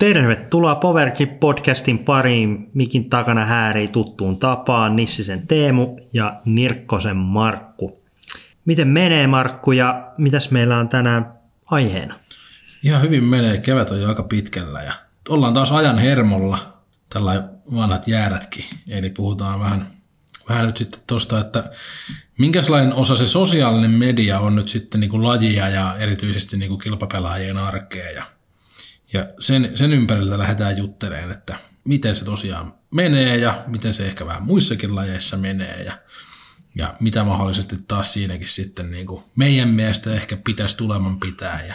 Tervetuloa Powergrip podcastin pariin. Mikin takana häärii tuttuun tapaan Nissisen Teemu ja Nirkkosen Markku. Miten menee Markku ja mitäs meillä on tänään aiheena? Ihan hyvin menee, kevät on jo aika pitkällä ja ollaan taas ajan hermolla, tällä vanhat jäärätkin. Eli puhutaan vähän, vähän nyt sitten tuosta, että minkälainen osa se sosiaalinen media on nyt sitten niin kuin lajia ja erityisesti niin kuin kilpapelaajien arkea ja ja sen, sen ympäriltä lähdetään juttelemaan, että miten se tosiaan menee ja miten se ehkä vähän muissakin lajeissa menee ja, ja mitä mahdollisesti taas siinäkin sitten niin kuin meidän mielestä ehkä pitäisi tuleman pitää ja,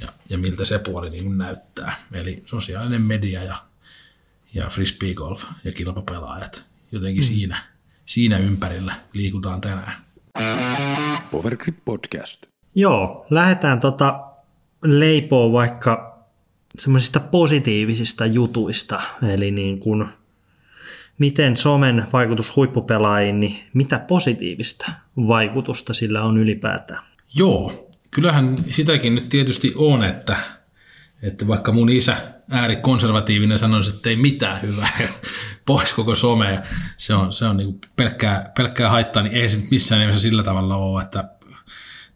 ja, ja miltä se puoli niin kuin näyttää. Eli sosiaalinen media ja, ja frisbee golf ja kilpapelaajat jotenkin mm. siinä, siinä ympärillä liikutaan tänään. Powergrip Podcast. Joo, lähdetään tota leipoa vaikka semmoisista positiivisista jutuista, eli niin kuin, miten somen vaikutus huippupelaajiin, niin mitä positiivista vaikutusta sillä on ylipäätään? Joo, kyllähän sitäkin nyt tietysti on, että, että vaikka mun isä äärikonservatiivinen sanoisi, että ei mitään hyvää pois koko some ja se on, se on niin pelkkää, pelkkää haittaa, niin ei se missään nimessä sillä tavalla ole, että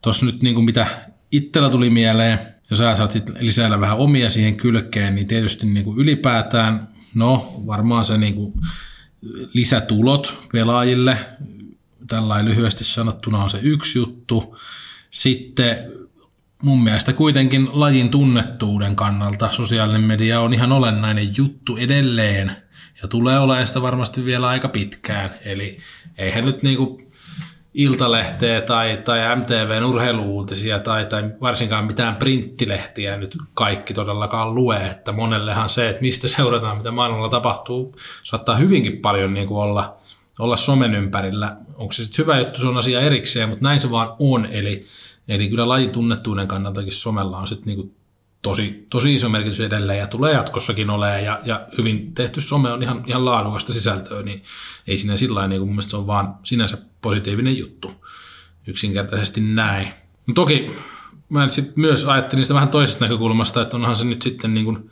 tuossa nyt niin kuin mitä itsellä tuli mieleen – jos sä saat sit lisäillä vähän omia siihen kylkeen, niin tietysti niin kuin ylipäätään, no varmaan se niin kuin lisätulot pelaajille, tällainen lyhyesti sanottuna on se yksi juttu. Sitten mun mielestä kuitenkin lajin tunnettuuden kannalta sosiaalinen media on ihan olennainen juttu edelleen ja tulee olemaan sitä varmasti vielä aika pitkään. Eli eihän nyt niinku Iltalehteä tai, tai MTVn urheiluuutisia tai, tai varsinkaan mitään printtilehtiä nyt kaikki todellakaan lue, että monellehan se, että mistä seurataan, mitä maailmalla tapahtuu, saattaa hyvinkin paljon niin kuin olla, olla somen ympärillä. Onko se sitten hyvä juttu, se on asia erikseen, mutta näin se vaan on, eli, eli kyllä lajin tunnettuuden kannaltakin somella on sitten niin tosi, tosi iso merkitys edelleen ja tulee jatkossakin olemaan ja, ja hyvin tehty some on ihan, ihan laadukasta sisältöä, niin ei siinä sillä niin mun mielestä se on vaan sinänsä positiivinen juttu. Yksinkertaisesti näin. No toki mä sit myös ajattelin sitä vähän toisesta näkökulmasta, että onhan se nyt sitten niin kuin,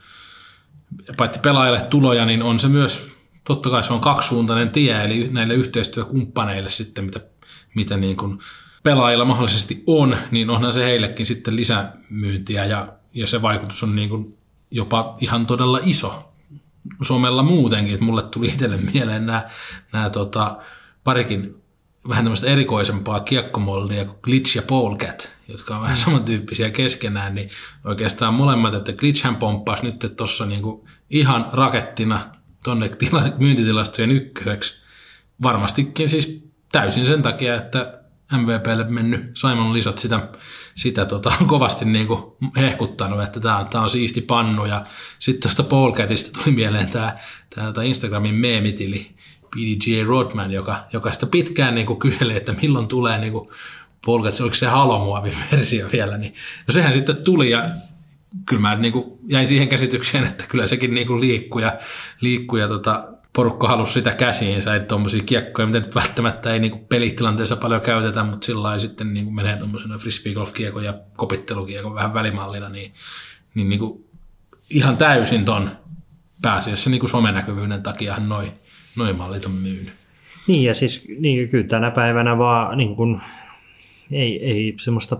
paitsi pelaajille tuloja, niin on se myös, totta kai se on kaksisuuntainen tie, eli näille yhteistyökumppaneille sitten, mitä, mitä niin kuin pelaajilla mahdollisesti on, niin onhan se heillekin sitten lisämyyntiä ja ja se vaikutus on niin kuin jopa ihan todella iso somella muutenkin. Että mulle tuli itselle mieleen nämä, nämä tota, parikin vähän tämmöistä erikoisempaa kiekkomollia kuin Glitch ja Polecat, jotka on vähän samantyyppisiä keskenään, niin oikeastaan molemmat, että Glitchhän pomppasi nyt tuossa niinku ihan rakettina tuonne myyntitilastojen ykköseksi. Varmastikin siis täysin sen takia, että MVPlle mennyt Simon Lisot sitä, sitä tota, kovasti niin kuin hehkuttanut, että tämä on, on siisti pannu. Ja sitten tuosta Polcatista tuli mieleen tämä, tämä, tämä Instagramin meemitili PDJ Rodman, joka, joka sitä pitkään niin kuin kyseli, että milloin tulee niin kuin Polcat, oliko se halomuovi-versio vielä, niin no sehän sitten tuli ja kyllä mä niin kuin jäin siihen käsitykseen, että kyllä sekin niin kuin liikkuu ja, liikkuu ja tota, porukka halusi sitä käsiin, sai tuommoisia kiekkoja, mitä nyt välttämättä ei niinku pelitilanteessa paljon käytetä, mutta sillä lailla sitten niinku menee tuommoisena frisbeegolf-kiekon ja kopittelukiekon vähän välimallina, niin, niin niinku ihan täysin ton pääasiassa niinku somenäkyvyyden takia noin noi mallit on myynyt. Niin ja siis niin kyllä tänä päivänä vaan niin kuin, ei, ei semmoista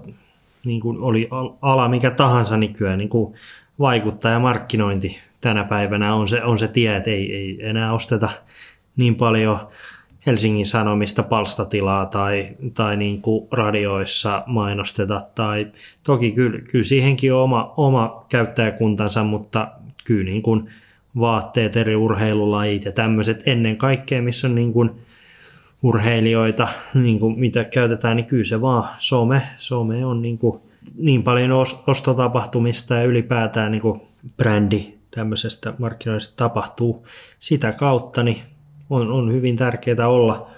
niin kuin oli ala mikä tahansa, niin kyllä niin kuin vaikuttaja markkinointi tänä päivänä on se, on se tie, että ei, ei enää osteta niin paljon Helsingin Sanomista palstatilaa tai, tai niin kuin radioissa mainosteta. Tai, toki kyllä, kyllä siihenkin on oma, oma käyttäjäkuntansa, mutta kyllä niin kuin vaatteet, eri urheilulajit ja tämmöiset ennen kaikkea, missä on niin kuin urheilijoita, niin kuin mitä käytetään, niin kyllä se vaan some, some on niin, kuin niin paljon ostotapahtumista ja ylipäätään niin kuin brändi tämmöisestä markkinoinnista tapahtuu sitä kautta, niin on, on hyvin tärkeää olla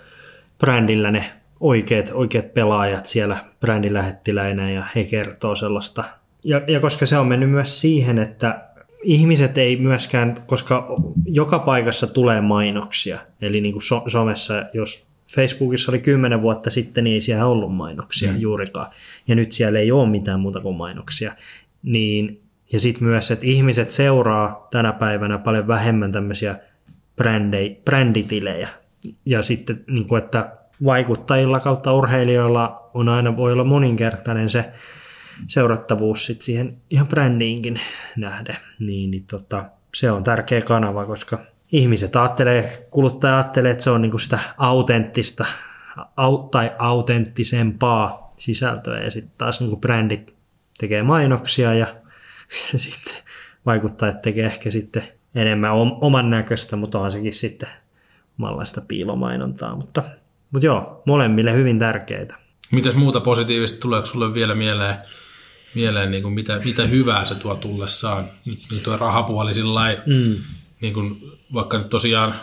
brändillä ne oikeat, oikeat pelaajat siellä brändilähettiläinä ja he kertoo sellaista. Ja, ja koska se on mennyt myös siihen, että ihmiset ei myöskään, koska joka paikassa tulee mainoksia, eli niin kuin so, somessa, jos Facebookissa oli kymmenen vuotta sitten, niin ei siellä ollut mainoksia mm. juurikaan, ja nyt siellä ei ole mitään muuta kuin mainoksia, niin ja sitten myös, että ihmiset seuraa tänä päivänä paljon vähemmän tämmöisiä brändei, bränditilejä. Ja sitten, niin kuin, että vaikuttajilla kautta urheilijoilla on aina voi olla moninkertainen se seurattavuus sit siihen ihan brändiinkin nähden. Niin, niin tota, se on tärkeä kanava, koska ihmiset ajattelee, kuluttaja ajattelee, että se on niinku sitä autenttista au, tai autenttisempaa sisältöä ja sitten taas niinku brändit tekee mainoksia ja, ja sitten vaikuttajat tekee ehkä sitten enemmän oman näköistä, mutta onhan sekin sitten mallaista piilomainontaa, mutta, mutta joo, molemmille hyvin tärkeitä. Mitäs muuta positiivista tuleeko sulle vielä mieleen, mieleen niin kuin mitä, mitä hyvää se tuo tullessaan? Nyt niin tuo rahapuoli sillä mm. niin kuin, vaikka nyt tosiaan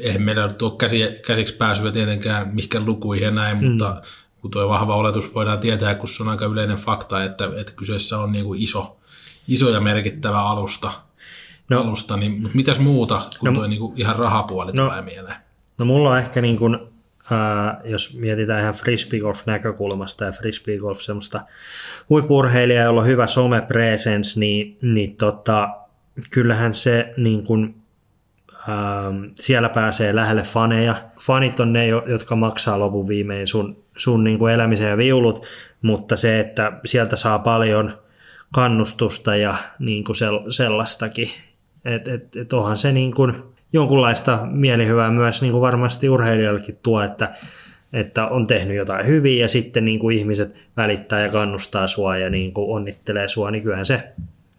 eihän meidän tuo käsi, käsiksi pääsyä tietenkään mihinkään lukuihin ja näin, mm. mutta kun tuo vahva oletus voidaan tietää, kun se on aika yleinen fakta, että, että kyseessä on niin kuin iso, iso ja merkittävä alusta, no, alusta niin mutta mitäs muuta kuin no, tuo niin kuin ihan rahapuoli no, tulee mieleen? No mulla on ehkä niin kuin, äh, jos mietitään ihan frisbeegolf näkökulmasta ja frisbeegolf semmoista huippurheilijaa, jolla on hyvä some presence, niin, niin tota, kyllähän se niin kuin, ähm, siellä pääsee lähelle faneja. Fanit on ne, jotka maksaa lopun viimein sun, sun niin kuin elämisen ja viulut, mutta se, että sieltä saa paljon kannustusta ja niin kuin sellaistakin, että et, et onhan se niin kuin jonkunlaista mielihyvää myös niin kuin varmasti urheilijallekin tuo, että, että on tehnyt jotain hyvin ja sitten niin kuin ihmiset välittää ja kannustaa sua ja niin kuin onnittelee sua, niin kyllähän se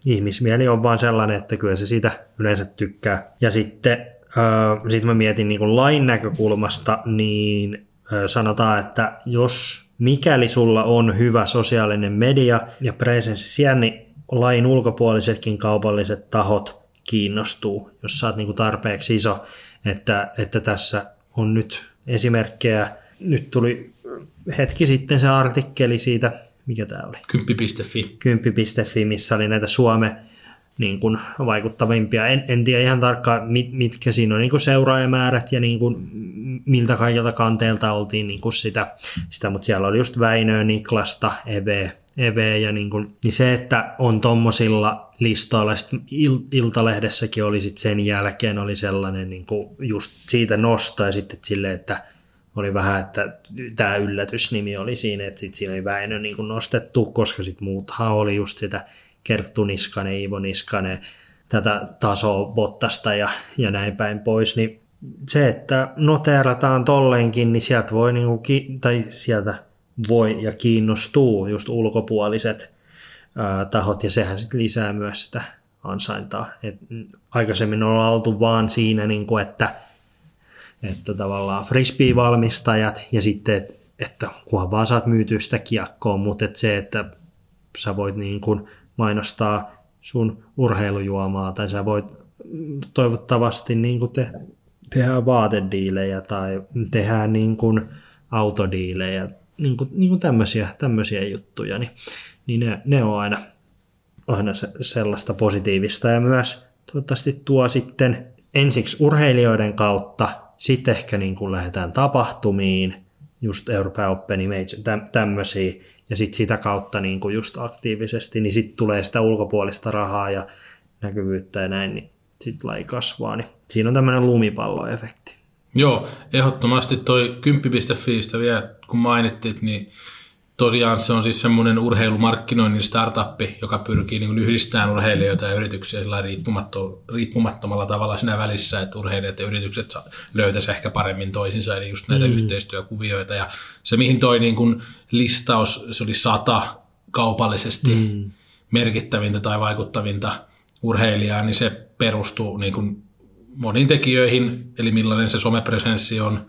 ihmismieli on vaan sellainen, että kyllä se siitä yleensä tykkää. Ja sitten äh, sit mä mietin niin kuin lain näkökulmasta, niin äh, sanotaan, että jos mikäli sulla on hyvä sosiaalinen media ja presenssi siellä, niin lain ulkopuolisetkin kaupalliset tahot kiinnostuu, jos sä oot niin kuin tarpeeksi iso, että, että tässä on nyt esimerkkejä. Nyt tuli hetki sitten se artikkeli siitä mikä tämä oli? Kymppi.fi. Kymppi.fi, missä oli näitä Suome niin kuin vaikuttavimpia. En, en tiedä ihan tarkkaan, mit, mitkä siinä on niin kuin seuraajamäärät ja niin kuin, miltä kaikilta kanteelta oltiin niin kuin sitä, sitä, mutta siellä oli just Väinö, Niklasta, Eve, Eve ja niin, kuin, niin se, että on tommosilla listoilla, il, Iltalehdessäkin oli sit sen jälkeen oli sellainen niin kuin just siitä nosto ja sitten silleen, että oli vähän, että tämä yllätysnimi oli siinä, että sitten siinä oli Väinö niin kuin nostettu, koska sitten muuthan oli just sitä Kerttu Niskanen, Ivo Niskanen, tätä tasoa Bottasta ja, ja näin päin pois, niin se, että noteerataan tolleenkin, niin sieltä voi, niin kuin, tai sieltä voi ja kiinnostuu just ulkopuoliset ää, tahot, ja sehän sitten lisää myös sitä ansaintaa. Et aikaisemmin on oltu vaan siinä, niin kuin, että että tavallaan frisbee-valmistajat ja sitten, että, että kunhan vaan saat myytyä sitä kiekkoa, mutta että se, että sä voit niin kuin mainostaa sun urheilujuomaa tai sä voit toivottavasti niin kuin te, tehdä vaatediilejä tai tehdä niin kuin autodiilejä, niin kuin, niin kuin tämmöisiä, tämmöisiä juttuja, niin, niin ne, ne on aina, aina se, sellaista positiivista. Ja myös toivottavasti tuo sitten ensiksi urheilijoiden kautta sitten ehkä niin kuin lähdetään tapahtumiin, just Euroopan Open Image, tämmöisiä, ja sitten sitä kautta niin kuin just aktiivisesti, niin sitten tulee sitä ulkopuolista rahaa ja näkyvyyttä ja näin, niin sitten laji kasvaa. Niin siinä on tämmöinen lumipalloefekti. Joo, ehdottomasti toi 10.fi vielä, kun mainittiin, niin tosiaan se on siis semmoinen urheilumarkkinoinnin startuppi, joka pyrkii niin yhdistämään urheilijoita ja yrityksiä riippumattomalla tavalla siinä välissä, että urheilijat ja yritykset löytäisi ehkä paremmin toisinsa, eli just näitä mm. yhteistyökuvioita. Ja se, mihin toi niin kuin listaus, se oli sata kaupallisesti mm. merkittävintä tai vaikuttavinta urheilijaa, niin se perustuu niin kuin moniin tekijöihin, eli millainen se somepresenssi on,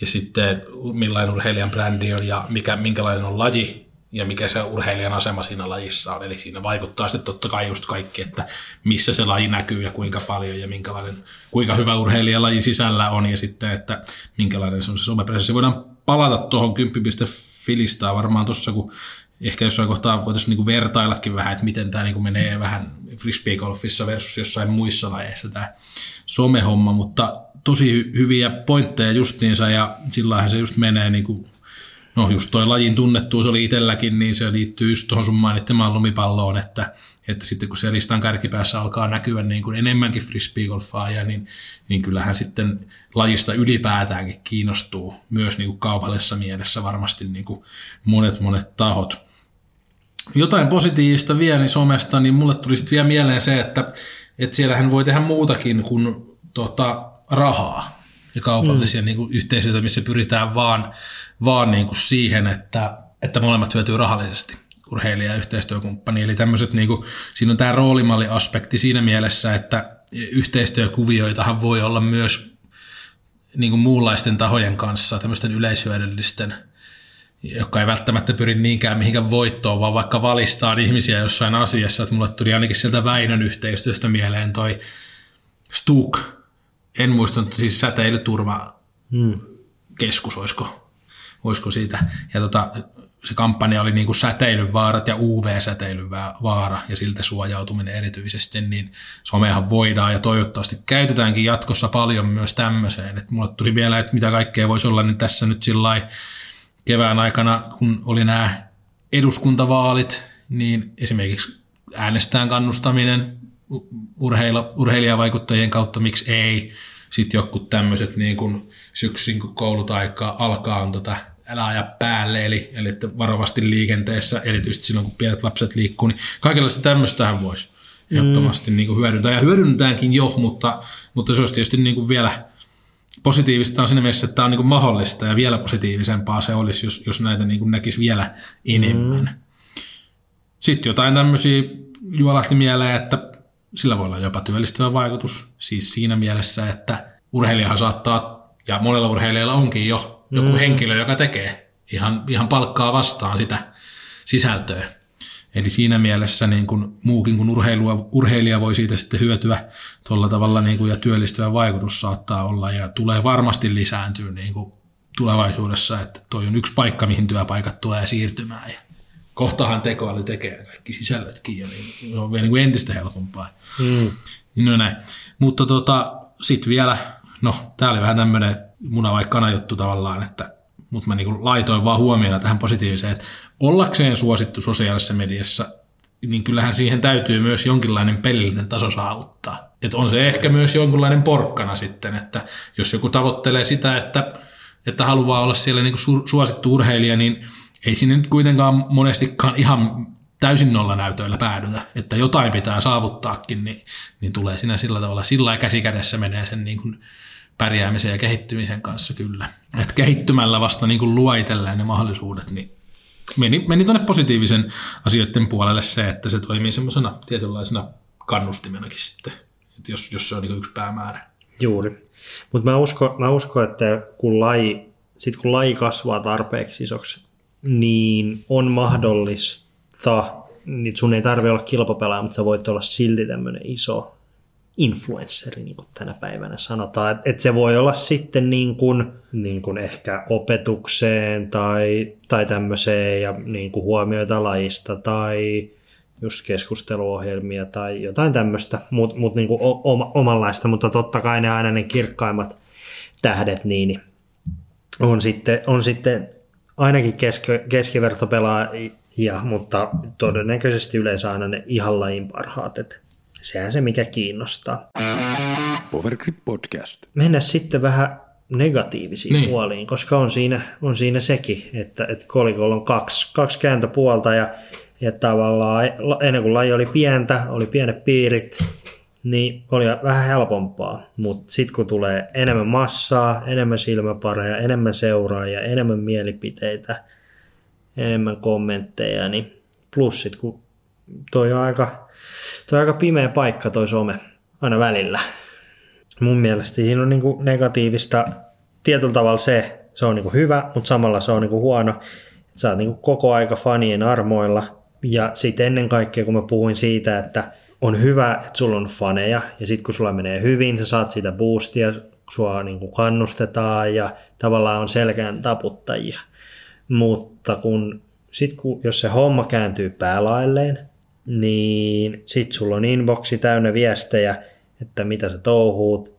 ja sitten millainen urheilijan brändi on ja mikä, minkälainen on laji ja mikä se urheilijan asema siinä lajissa on. Eli siinä vaikuttaa sitten totta kai just kaikki, että missä se laji näkyy ja kuinka paljon ja minkälainen, kuinka hyvä urheilija lajin sisällä on ja sitten, että minkälainen se on se somepresenssi. Voidaan palata tuohon 10.filistaan varmaan tuossa, kun ehkä jossain kohtaa voitaisiin niinku vertaillakin vähän, että miten tämä niinku menee vähän frisbeegolfissa versus jossain muissa lajeissa tämä somehomma, mutta tosi hyviä pointteja justiinsa ja sillähän se just menee niin kuin, no just toi lajin tunnettuus oli itselläkin, niin se liittyy just tuohon sun mainittamaan lumipalloon, että, että sitten kun se listan kärkipäässä alkaa näkyä niin kuin enemmänkin frisbeegolfaajia, niin, niin kyllähän sitten lajista ylipäätäänkin kiinnostuu myös niin kuin kaupallisessa mielessä varmasti niin kuin monet monet tahot. Jotain positiivista vielä niin somesta, niin mulle tuli sitten vielä mieleen se, että, että siellähän voi tehdä muutakin kuin tota, rahaa ja kaupallisia mm. niin kuin yhteisöitä, missä pyritään vaan, vaan niin kuin siihen, että, että molemmat hyötyy rahallisesti urheilija ja yhteistyökumppani. Eli tämmöiset, niin kuin, siinä on tämä roolimalliaspekti siinä mielessä, että yhteistyökuvioitahan voi olla myös niin kuin muunlaisten tahojen kanssa, tämmöisten yleishyödyllisten, jotka ei välttämättä pyri niinkään mihinkään voittoon, vaan vaikka valistaa ihmisiä jossain asiassa. Että mulle tuli ainakin sieltä Väinön yhteistyöstä mieleen toi Stuk, en muista, siis säteilyturva hmm. keskus, olisiko, olisiko siitä. Ja tota, se kampanja oli niin kuin säteilyn vaarat ja UV-säteilyn vaara ja siltä suojautuminen erityisesti, niin somehan voidaan ja toivottavasti käytetäänkin jatkossa paljon myös tämmöiseen. Että mulle tuli vielä, että mitä kaikkea voisi olla, niin tässä nyt sillä kevään aikana, kun oli nämä eduskuntavaalit, niin esimerkiksi äänestään kannustaminen urheila, urheilijavaikuttajien kautta, miksi ei. Sitten joku tämmöiset niin kuin syksyn, kun koulut alkaa, on tota älä aja päälle, eli, eli että varovasti liikenteessä, erityisesti silloin kun pienet lapset liikkuu, niin kaikenlaista tämmöistähän voisi ehdottomasti mm. niin kuin hyödyntää. Ja hyödyntäänkin jo, mutta, mutta se olisi tietysti niin kuin vielä positiivista on siinä mielessä, että tämä on niin kuin mahdollista ja vielä positiivisempaa se olisi, jos, jos näitä niin kuin näkisi vielä enemmän. Mm. Sitten jotain tämmöisiä juolahti mieleen, että sillä voi olla jopa työllistävä vaikutus. Siis siinä mielessä, että urheilijahan saattaa, ja monella urheilijalla onkin jo joku mm. henkilö, joka tekee ihan, ihan palkkaa vastaan sitä sisältöä. Eli siinä mielessä niin kuin muukin kuin urheilua, urheilija voi siitä sitten hyötyä tuolla tavalla niin kuin, ja työllistävä vaikutus saattaa olla ja tulee varmasti lisääntyä niin kuin tulevaisuudessa, että toi on yksi paikka, mihin työpaikat tulee siirtymään ja kohtahan tekoäly tekee kaikki sisällötkin ja niin, se on vielä niin kuin entistä helpompaa. Mm. No näin. Mutta tota, sitten vielä, no tämä oli vähän tämmöinen muna vai kana juttu tavallaan, että mutta mä niin laitoin vaan huomiona tähän positiiviseen, että ollakseen suosittu sosiaalisessa mediassa, niin kyllähän siihen täytyy myös jonkinlainen pelillinen taso saavuttaa. Että on se ehkä myös jonkinlainen porkkana sitten, että jos joku tavoittelee sitä, että, että haluaa olla siellä niin suosittu urheilija, niin ei sinne nyt kuitenkaan monestikaan ihan täysin nolla näytöillä päädytä, että jotain pitää saavuttaakin, niin, niin tulee siinä sillä tavalla, sillä käsi kädessä menee sen niin kuin pärjäämisen ja kehittymisen kanssa kyllä. Et kehittymällä vasta niin kuin luo ne mahdollisuudet, niin meni, meni tuonne positiivisen asioiden puolelle se, että se toimii semmoisena tietynlaisena kannustimenakin sitten, että jos, jos se on niin yksi päämäärä. Juuri. Mutta mä uskon, mä uskon, että kun laji, sit kun laji kasvaa tarpeeksi isoksi, niin on mahdollista, niin sun ei tarvitse olla kilpapelaaja, mutta sä voit olla silti tämmöinen iso influensseri, niin kuin tänä päivänä sanotaan. Että se voi olla sitten niin kuin, niin kuin ehkä opetukseen tai, tai tämmöiseen ja niin kuin huomioita lajista tai just keskusteluohjelmia tai jotain tämmöistä, mutta mut niin kuin oma, omanlaista, mutta totta kai ne aina ne kirkkaimmat tähdet niin on sitten, on sitten ainakin keski, keskivertopelaajia, mutta todennäköisesti yleensä aina ne ihan lajin parhaat. Että sehän se mikä kiinnostaa. Powergrip Podcast. Mennä sitten vähän negatiivisiin niin. puoliin, koska on siinä, on siinä sekin, että, että kolikolla on kaksi, kaksi kääntöpuolta ja, ja tavallaan ennen kuin laji oli pientä, oli pienet piirit, niin oli vähän helpompaa, mutta sitten kun tulee enemmän massaa, enemmän silmäpareja, enemmän seuraajia, enemmän mielipiteitä, enemmän kommentteja, niin plus sit kun toi on aika Tuo on aika pimeä paikka toi some aina välillä. Mun mielestä siinä on niinku negatiivista tietyllä tavalla se, se on niinku hyvä, mutta samalla se on niinku huono. Sä oot niinku koko aika fanien armoilla. Ja sitten ennen kaikkea, kun mä puhuin siitä, että on hyvä, että sulla on faneja, ja sitten kun sulla menee hyvin, sä saat sitä boostia, sua niinku kannustetaan, ja tavallaan on selkeän taputtajia. Mutta kun, sit kun, jos se homma kääntyy päälailleen, niin sit sulla on inboxi täynnä viestejä, että mitä sä touhuut,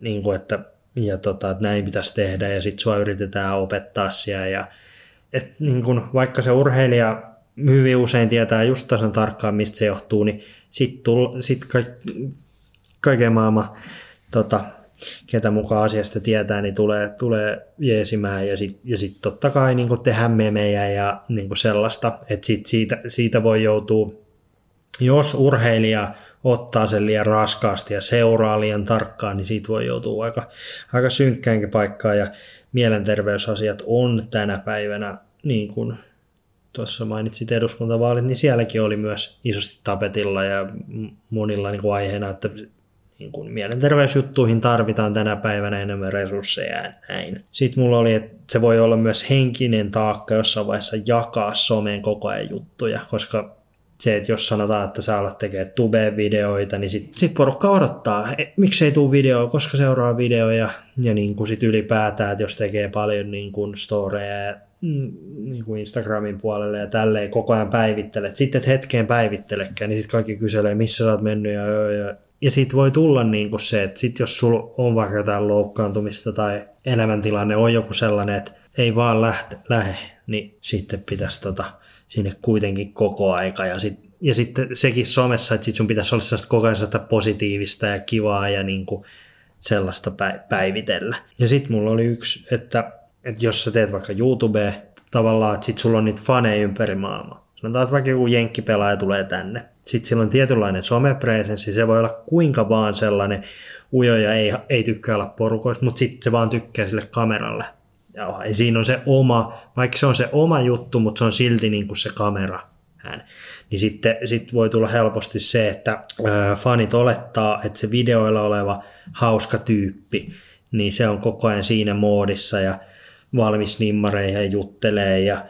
niin kuin että, ja tota, että näin pitäisi tehdä, ja sit sua yritetään opettaa siellä, ja et, niin kuin, vaikka se urheilija hyvin usein tietää just tasan tarkkaan, mistä se johtuu, niin sitten sit ka, kaiken maailman tota, ketä mukaan asiasta tietää, niin tulee, tulee jeesimään ja sitten ja sit totta kai niin tehdä memejä ja niin sellaista, että sit siitä, siitä voi joutua, jos urheilija ottaa sen liian raskaasti ja seuraa liian tarkkaan, niin siitä voi joutua aika, aika synkkäänkin paikkaan ja mielenterveysasiat on tänä päivänä niin kuin tuossa mainitsit eduskuntavaalit, niin sielläkin oli myös isosti tapetilla ja monilla niin kuin aiheena, että niin kuin mielenterveysjuttuihin tarvitaan tänä päivänä enemmän resursseja ja näin. Sitten mulla oli, että se voi olla myös henkinen taakka jossain vaiheessa jakaa someen koko ajan juttuja, koska se, että jos sanotaan, että sä alat tekemään tube-videoita, niin sit, sit porukka odottaa, e, miksei tuu video, koska seuraa videoja, ja niin kuin sit ylipäätään, että jos tekee paljon niin kuin storeja mm, niin kuin Instagramin puolelle ja tälleen koko ajan päivittelet. Sitten et hetkeen päivittelekään, niin sitten kaikki kyselee, missä sä oot mennyt ja, ja, ja siitä voi tulla niin kuin se, että sit jos sulla on vaikka jotain loukkaantumista tai elämäntilanne on joku sellainen, että ei vaan lähte, lähe, niin sitten pitäisi tota, sinne kuitenkin koko aika. Ja, sit, ja sitten sekin somessa, että sit sun pitäisi olla sellaista koko ajan sellaista positiivista ja kivaa ja niin kuin sellaista päivitellä. Ja sitten mulla oli yksi, että, että jos sä teet vaikka YouTubea, tavallaan, että sit sulla on niitä faneja ympäri maailmaa. Sanotaan, että vaikka joku jenkkipelaaja tulee tänne, sitten sillä on tietynlainen somepresenssi, se voi olla kuinka vaan sellainen ujo ja ei, ei tykkää olla porukoissa, mutta sitten se vaan tykkää sille kameralle. Ja siinä on se oma, vaikka se on se oma juttu, mutta se on silti niin kuin se kamera. Hän. Niin sitten sit voi tulla helposti se, että ö, fanit olettaa, että se videoilla oleva hauska tyyppi, niin se on koko ajan siinä moodissa ja valmis nimmareihin juttelee ja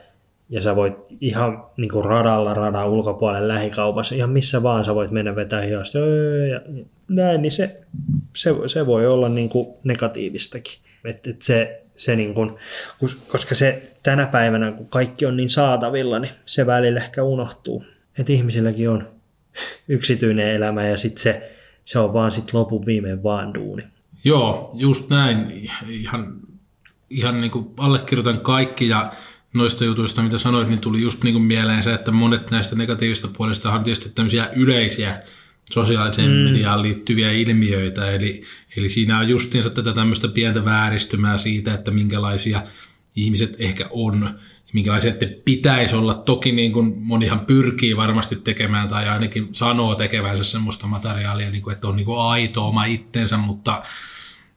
ja sä voit ihan niin kuin radalla radan ulkopuolella lähikaupassa, ihan missä vaan sä voit mennä vetää hiosta ja näin, niin se, se, se voi olla niin kuin negatiivistakin. Et, et se, se niin kuin, koska se tänä päivänä, kun kaikki on niin saatavilla, niin se välillä ehkä unohtuu. Että ihmisilläkin on yksityinen elämä ja sitten se, se on vaan sitten lopun viimein vaan duuni. Joo, just näin. Ihan, ihan niin kuin allekirjoitan kaikki ja noista jutuista, mitä sanoit, niin tuli just niin kuin mieleen se, että monet näistä negatiivista puolista on tietysti tämmöisiä yleisiä sosiaaliseen mm. mediaan liittyviä ilmiöitä, eli, eli siinä on justiinsa tätä tämmöistä pientä vääristymää siitä, että minkälaisia ihmiset ehkä on, minkälaisia että pitäisi olla. Toki niin kuin monihan pyrkii varmasti tekemään tai ainakin sanoo tekevänsä semmoista materiaalia, niin kuin, että on niin kuin aito oma itsensä, mutta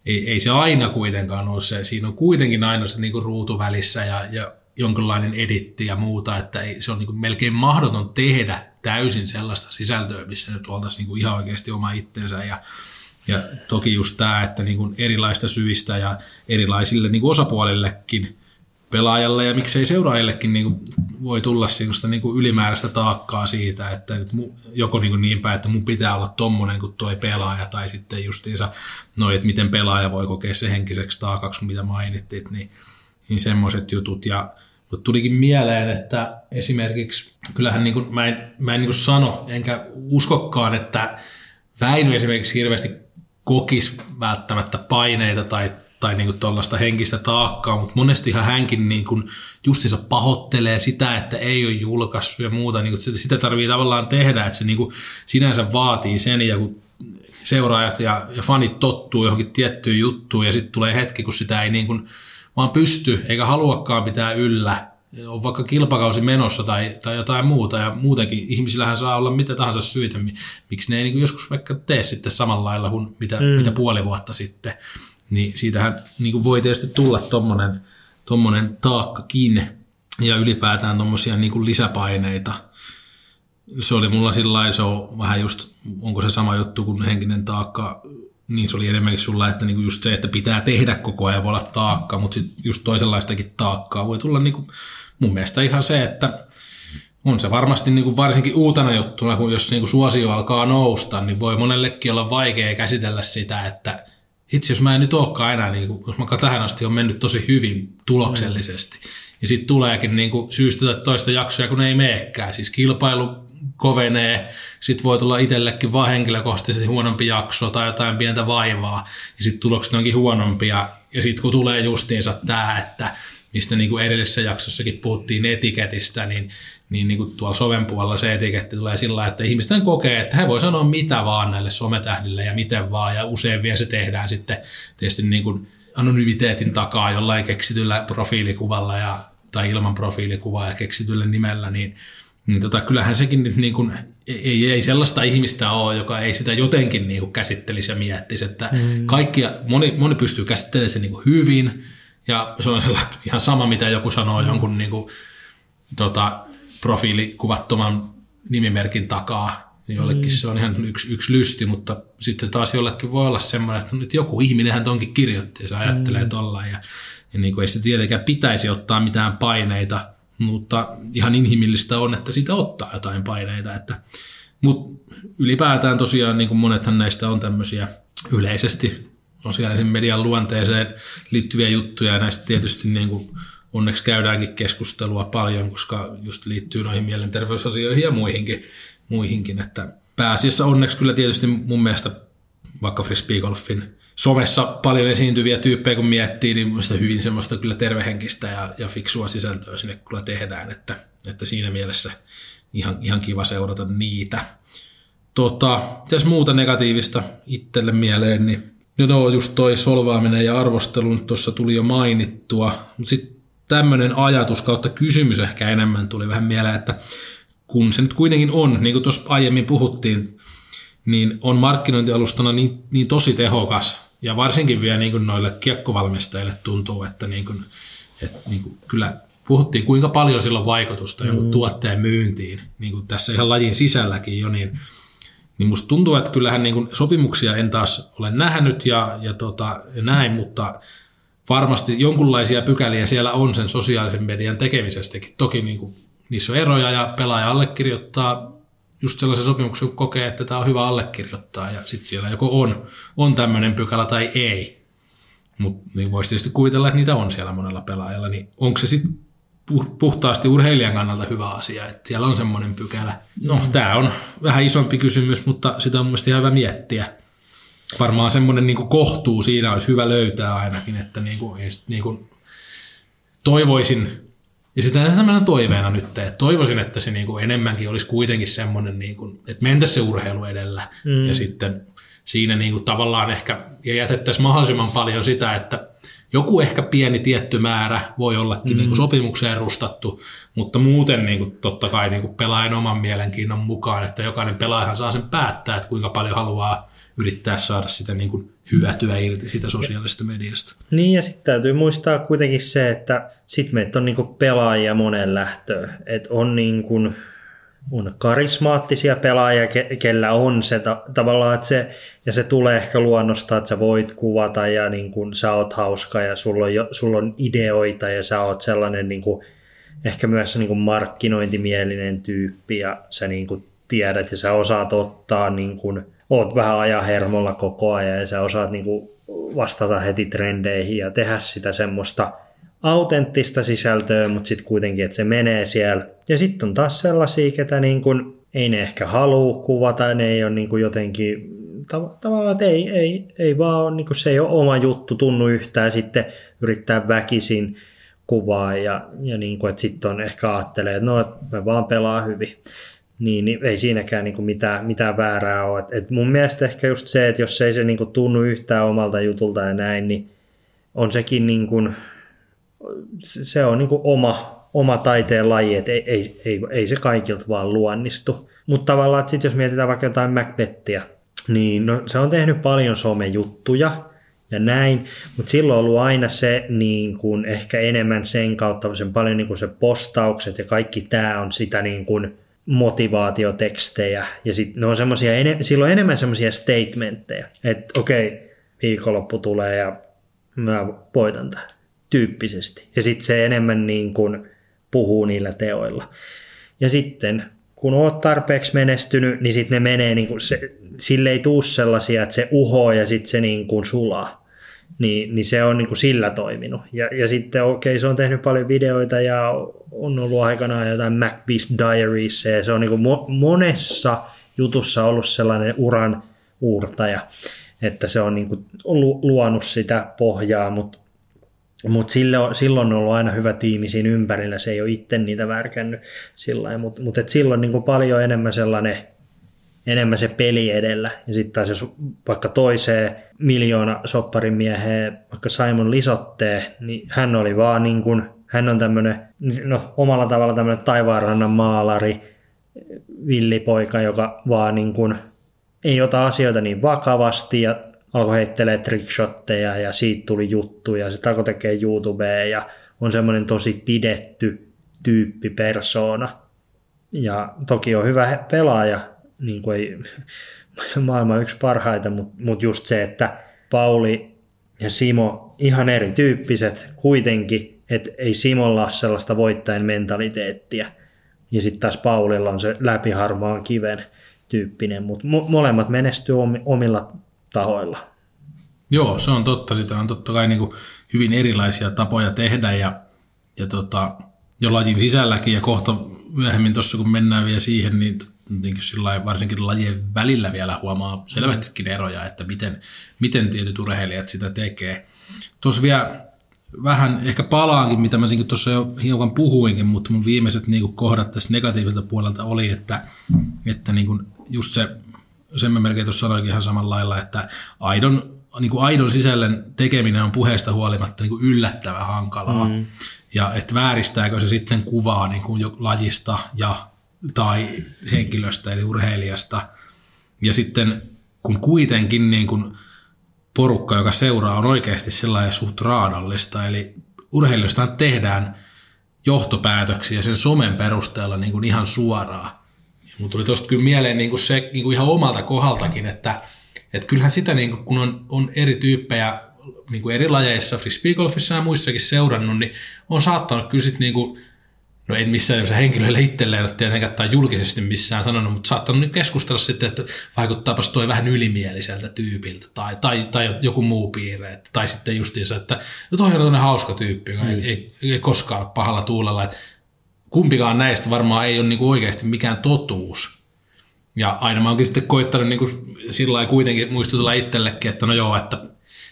ei, ei se aina kuitenkaan ole se. Siinä on kuitenkin aina se niin kuin ruutu välissä ja, ja jonkinlainen editti ja muuta, että ei, se on niin kuin melkein mahdoton tehdä täysin sellaista sisältöä, missä nyt oltaisiin niin kuin ihan oikeasti oma itsensä ja, ja toki just tämä, että niin kuin erilaista syistä ja erilaisille niin kuin osapuolillekin pelaajalle ja miksei seuraajillekin niin kuin voi tulla sellaista niin kuin ylimääräistä taakkaa siitä, että nyt joko niin, kuin niin päin, että mun pitää olla tommonen kuin toi pelaaja, tai sitten justiinsa noin, että miten pelaaja voi kokea se henkiseksi taakaksi, mitä mainittiin, niin, niin semmoiset jutut. Ja mutta tulikin mieleen, että esimerkiksi, kyllähän niin kuin, mä en, mä en niin kuin sano, enkä uskokkaan, että Väinö esimerkiksi hirveästi kokisi välttämättä paineita tai, tai niin kuin tuollaista henkistä taakkaa, mutta monestihan hänkin niin kuin justiinsa pahoittelee sitä, että ei ole julkaissut ja muuta. Niin kuin sitä tarvii tavallaan tehdä, että se niin kuin sinänsä vaatii sen ja kun seuraajat ja, ja fanit tottuu johonkin tiettyyn juttuun ja sitten tulee hetki, kun sitä ei niin kuin vaan pysty eikä haluakaan pitää yllä, on vaikka kilpakausi menossa tai, tai jotain muuta, ja muutenkin ihmisillähän saa olla mitä tahansa syitä, miksi ne ei niin joskus vaikka tee sitten samalla lailla kuin mitä, mm. mitä puoli vuotta sitten, niin siitähän niin voi tietysti tulla tommonen, tommonen taakkakin, ja ylipäätään tuommoisia niin lisäpaineita. Se oli mulla sillä se on vähän just, onko se sama juttu kuin henkinen taakka niin se oli enemmänkin sulla, että niinku just se, että pitää tehdä koko ajan voi olla taakka, mutta sitten just toisenlaistakin taakkaa voi tulla niinku, mun mielestä ihan se, että on se varmasti niinku varsinkin uutena juttuna, kun jos niinku suosio alkaa nousta, niin voi monellekin olla vaikea käsitellä sitä, että itse jos mä en nyt olekaan enää, niinku, jos mä tähän asti on mennyt tosi hyvin tuloksellisesti, mm. ja sitten tuleekin niinku syystä tai toista jaksoja, kun ei meekään. Siis kilpailu kovenee, sitten voi tulla itsellekin vaan henkilökohtaisesti huonompi jakso tai jotain pientä vaivaa, ja sitten tulokset onkin huonompia, ja sitten kun tulee justiinsa tämä, että mistä niin kuin edellisessä jaksossakin puhuttiin etiketistä, niin, niin, niin kuin tuolla soven puolella se etiketti tulee sillä että ihmisten kokee, että he voi sanoa mitä vaan näille sometähdille ja miten vaan, ja usein vielä se tehdään sitten tietysti niin kuin anonymiteetin takaa jollain keksityllä profiilikuvalla ja, tai ilman profiilikuvaa ja keksityllä nimellä, niin, niin tota, kyllähän sekin nyt niin kuin, ei, ei sellaista ihmistä ole, joka ei sitä jotenkin niin kuin käsittelisi ja miettisi, että mm. kaikkia, moni, moni pystyy käsittelemään sen niin kuin hyvin, ja se on ihan sama, mitä joku sanoo mm. jonkun niin kuin, tota, profiilikuvattoman nimimerkin takaa, niin jollekin mm. se on ihan yksi, yksi lysti, mutta sitten taas jollekin voi olla semmoinen, että nyt joku ihminenhän tonkin kirjoitti ja se ajattelee mm. tollaan ja, ja niin kuin ei se tietenkään pitäisi ottaa mitään paineita, mutta ihan inhimillistä on, että sitä ottaa jotain paineita. Että, mutta ylipäätään tosiaan niin kuin monethan näistä on tämmöisiä yleisesti sosiaalisen median luonteeseen liittyviä juttuja ja näistä tietysti niin kuin onneksi käydäänkin keskustelua paljon, koska just liittyy noihin mielenterveysasioihin ja muihinkin, muihinkin että pääasiassa onneksi kyllä tietysti mun mielestä vaikka frisbeegolfin somessa paljon esiintyviä tyyppejä kun miettii, niin minusta hyvin semmoista kyllä tervehenkistä ja, ja fiksua sisältöä sinne kyllä tehdään, että, että siinä mielessä ihan, ihan kiva seurata niitä. Tota, tässä muuta negatiivista itselle mieleen, niin no, no just toi solvaaminen ja arvostelu tuossa tuli jo mainittua, mutta sitten tämmöinen ajatus kautta kysymys ehkä enemmän tuli vähän mieleen, että kun se nyt kuitenkin on, niin kuin tuossa aiemmin puhuttiin, niin on markkinointialustana niin, niin tosi tehokas, ja varsinkin vielä niin kuin noille kiekkovalmistajille tuntuu, että, niin kuin, että niin kuin kyllä puhuttiin kuinka paljon sillä on vaikutusta mm. jonkun tuotteen myyntiin, niin kuin tässä ihan lajin sisälläkin jo, niin, niin musta tuntuu, että kyllähän niin kuin sopimuksia en taas ole nähnyt ja, ja, tota, ja näin, mutta varmasti jonkunlaisia pykäliä siellä on sen sosiaalisen median tekemisestäkin. Toki niin kuin, niissä on eroja ja pelaaja allekirjoittaa just sellaisen sopimuksen, kun kokee, että tämä on hyvä allekirjoittaa ja sitten siellä joko on, on tämmöinen pykälä tai ei. Mutta niin voisi tietysti kuvitella, että niitä on siellä monella pelaajalla, niin onko se sitten puhtaasti urheilijan kannalta hyvä asia, että siellä on semmoinen pykälä. No, tämä on vähän isompi kysymys, mutta sitä on mielestäni hyvä miettiä. Varmaan semmoinen niin kohtuu siinä olisi hyvä löytää ainakin, että niin kuin, niin kuin toivoisin, ja sitten tämmöinen toiveena nyt, että toivoisin, että se niin kuin enemmänkin olisi kuitenkin semmoinen, niin kuin, että mentäisiin se urheilu edellä mm. ja sitten siinä niin kuin tavallaan ehkä, ja jätettäisiin mahdollisimman paljon sitä, että joku ehkä pieni tietty määrä voi ollakin mm. niin kuin sopimukseen rustattu, mutta muuten niin kuin, totta kai niin kuin pelaajan oman mielenkiinnon mukaan, että jokainen pelaajahan saa sen päättää, että kuinka paljon haluaa yrittää saada sitä niin kuin hyötyä irti siitä sosiaalisesta mediasta. Niin ja sitten täytyy muistaa kuitenkin se, että sitten meitä on niin kuin pelaajia monen lähtöön. Että on niin kuin, on karismaattisia pelaajia, ke- kellä on se ta- tavallaan, että se, ja se tulee ehkä luonnosta, että sä voit kuvata ja niin kuin sä oot hauska ja sulla on, jo, sulla on ideoita ja sä oot sellainen niin kuin, ehkä myös niin kuin markkinointimielinen tyyppi ja sä niin kuin tiedät ja sä osaat ottaa niin kuin, oot vähän ajan hermolla koko ajan ja sä osaat niin kuin vastata heti trendeihin ja tehdä sitä semmoista autenttista sisältöä, mutta sitten kuitenkin, että se menee siellä. Ja sitten on taas sellaisia, ketä niin kuin, ei ne ehkä halua kuvata, ne ei ole niin kuin jotenkin tav- tavallaan, että ei, ei, ei vaan niin kuin se ei ole oma juttu tunnu yhtään sitten yrittää väkisin kuvaa ja, ja niin kuin, että sitten on ehkä ajattelee, että no, että me vaan pelaa hyvin niin, niin ei siinäkään niin kuin mitään, mitään väärää ole. Et, et mun mielestä ehkä just se, että jos ei se niin kuin tunnu yhtään omalta jutulta ja näin, niin on sekin niin kuin, se on niin kuin oma, oma taiteen laji, että ei, ei, ei, ei se kaikilta vaan luonnistu. Mutta tavallaan, että sit jos mietitään vaikka jotain Macbethia, niin no, se on tehnyt paljon somejuttuja ja näin, mutta silloin on ollut aina se niin kuin, ehkä enemmän sen kautta, sen paljon niin kuin se postaukset ja kaikki tämä on sitä niin kuin, motivaatiotekstejä ja sit ne on semmosia, silloin enemmän semmoisia statementteja, että okei, okay, viikonloppu tulee ja mä voitan tämän tyyppisesti. Ja sitten se enemmän niin kuin puhuu niillä teoilla. Ja sitten kun oot tarpeeksi menestynyt, niin sitten ne menee, niin kuin se, sille ei tuu sellaisia, että se uhoo ja sitten se niin kuin sulaa niin, niin se on niin kuin sillä toiminut. Ja, ja sitten okei, okay, se on tehnyt paljon videoita ja on ollut aikanaan jotain MacBeast Diaries, ja se on niin kuin mo- monessa jutussa ollut sellainen uran uurtaja, että se on niin kuin luonut sitä pohjaa, mutta mutta silloin on ollut aina hyvä tiimi siinä ympärillä, se ei ole itse niitä värkännyt sillä mutta mut silloin niin paljon enemmän sellainen enemmän se peli edellä. Ja sitten taas jos vaikka toiseen miljoona sopparin mieheen, vaikka Simon Lisottee, niin hän oli vaan niin kuin, hän on tämmöinen, no omalla tavalla tämmöinen taivaanrannan maalari, villipoika, joka vaan niin kuin ei ota asioita niin vakavasti ja alkoi heittelee trickshotteja ja siitä tuli juttuja. Se alkoi tekee YouTubea ja on semmoinen tosi pidetty tyyppi persona. Ja toki on hyvä pelaaja, niin kuin ei maailman yksi parhaita, mutta mut just se, että Pauli ja Simo ihan erityyppiset kuitenkin, että ei Simolla ole sellaista voittajan mentaliteettia. Ja sitten taas Paulilla on se läpiharmaan kiven tyyppinen, mutta mo- molemmat menestyy omilla tahoilla. Joo, se on totta. Sitä on totta kai niin kuin hyvin erilaisia tapoja tehdä ja, ja tota, jo lajin sisälläkin ja kohta myöhemmin tuossa kun mennään vielä siihen, niin sillä varsinkin lajien välillä vielä huomaa selvästikin eroja, että miten, miten tietyt urheilijat sitä tekee. Tuossa vielä vähän ehkä palaankin, mitä mä tuossa jo hiukan puhuinkin, mutta mun viimeiset niin kohdat tästä negatiivilta puolelta oli, että, että niin kuin just se, sen mä melkein tuossa sanoinkin ihan samalla lailla, että aidon, niin kuin aidon sisällön tekeminen on puheesta huolimatta niin kuin yllättävän hankalaa. Mm. Ja että vääristääkö se sitten kuvaa niin kuin jo lajista ja tai henkilöstä eli urheilijasta. Ja sitten kun kuitenkin niin kuin porukka, joka seuraa, on oikeasti sellainen suht raadallista, eli urheilijoista tehdään johtopäätöksiä sen somen perusteella niin kuin ihan suoraan. Mutta tuli tuosta kyllä mieleen niin kuin se niin kuin ihan omalta kohdaltakin, että, että kyllähän sitä, niin kuin, kun on, on eri tyyppejä niin kuin eri lajeissa, frisbeegolfissa ja muissakin seurannut, niin on saattanut kyllä sitten niin kuin no en missään nimessä henkilöille itselleen ole tietenkään tai julkisesti missään sanonut, mutta saattanut nyt keskustella sitten, että vaikuttaapas toi vähän ylimieliseltä tyypiltä tai, tai, tai joku muu piirre, tai sitten justiinsa, että no toi on hauska tyyppi, joka mm. ei, ei, ei, koskaan ole pahalla tuulella, että kumpikaan näistä varmaan ei ole niinku oikeasti mikään totuus. Ja aina mä oonkin sitten koittanut niinku sillä kuitenkin muistutella itsellekin, että no joo, että,